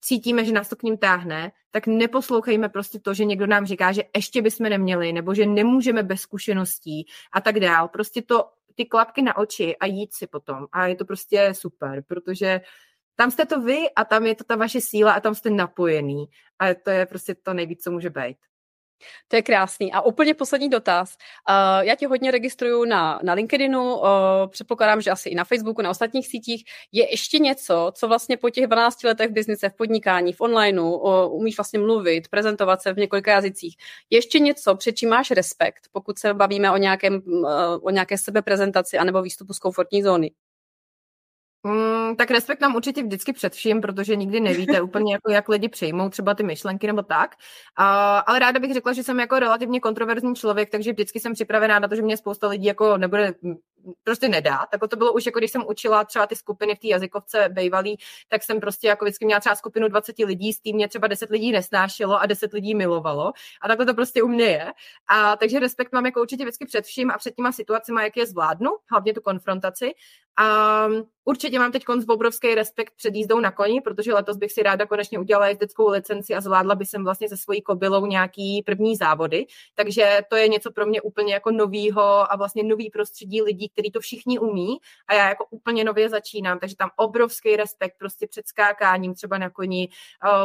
cítíme, že nás to k ním táhne, tak neposlouchejme prostě to, že někdo nám říká, že ještě bychom neměli, nebo že nemůžeme bez zkušeností a tak dál. Prostě to, ty klapky na oči a jít si potom. A je to prostě super, protože tam jste to vy a tam je to ta vaše síla a tam jste napojený. A to je prostě to nejvíc, co může být. To je krásný. A úplně poslední dotaz. Uh, já tě hodně registruju na, na LinkedInu, uh, předpokládám, že asi i na Facebooku, na ostatních sítích. Je ještě něco, co vlastně po těch 12 letech v biznise, v podnikání, v onlineu uh, umíš vlastně mluvit, prezentovat se v několika jazycích. Je ještě něco, před čím máš respekt, pokud se bavíme o, nějakém, uh, o nějaké sebeprezentaci anebo výstupu z komfortní zóny? Mm, tak respekt nám určitě vždycky před vším, protože nikdy nevíte úplně, jako jak lidi přijmou třeba ty myšlenky nebo tak. A, ale ráda bych řekla, že jsem jako relativně kontroverzní člověk, takže vždycky jsem připravená na to, že mě spousta lidí jako nebude prostě nedá. Tak to bylo už jako když jsem učila třeba ty skupiny v té jazykovce bejvalý, tak jsem prostě jako vždycky měla třeba skupinu 20 lidí, s tím mě třeba 10 lidí nesnášelo a 10 lidí milovalo. A takhle to prostě u mě je. A takže respekt mám jako určitě vždycky před vším a před těma situacemi, jak je zvládnu, hlavně tu konfrontaci. A určitě mám teď obrovský respekt před jízdou na koni, protože letos bych si ráda konečně udělala jezdeckou licenci a zvládla by jsem vlastně se svojí kobylou nějaký první závody. Takže to je něco pro mě úplně jako novýho a vlastně nový prostředí lidí, který to všichni umí a já jako úplně nově začínám, takže tam obrovský respekt prostě před skákáním třeba na koni,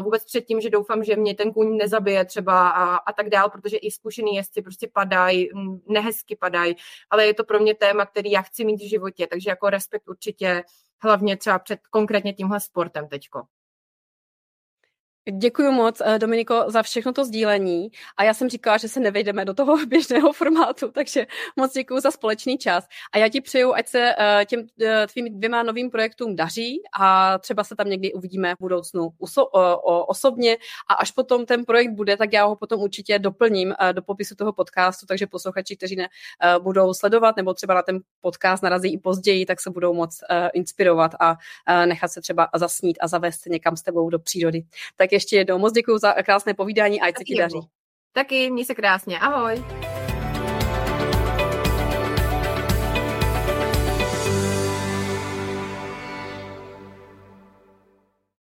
vůbec před tím, že doufám, že mě ten kůň nezabije třeba a, a tak dál, protože i zkušený jezdci prostě padají, nehezky padají, ale je to pro mě téma, který já chci mít v životě, takže jako respekt určitě hlavně třeba před konkrétně tímhle sportem teďko. Děkuji moc, eh, Dominiko, za všechno to sdílení. A já jsem říkala, že se nevejdeme do toho běžného formátu, takže moc děkuji za společný čas. A já ti přeju, ať se eh, těm eh, tvým dvěma novým projektům daří a třeba se tam někdy uvidíme v budoucnu osobně. A až potom ten projekt bude, tak já ho potom určitě doplním do popisu toho podcastu, takže posluchači, kteří ne, budou sledovat nebo třeba na ten podcast narazí i později, tak se budou moc inspirovat a nechat se třeba zasnít a zavést se někam s tebou do přírody. Tak ještě jednou moc děkuji za krásné povídání a ať se ti daří. Taky, měj se krásně. Ahoj.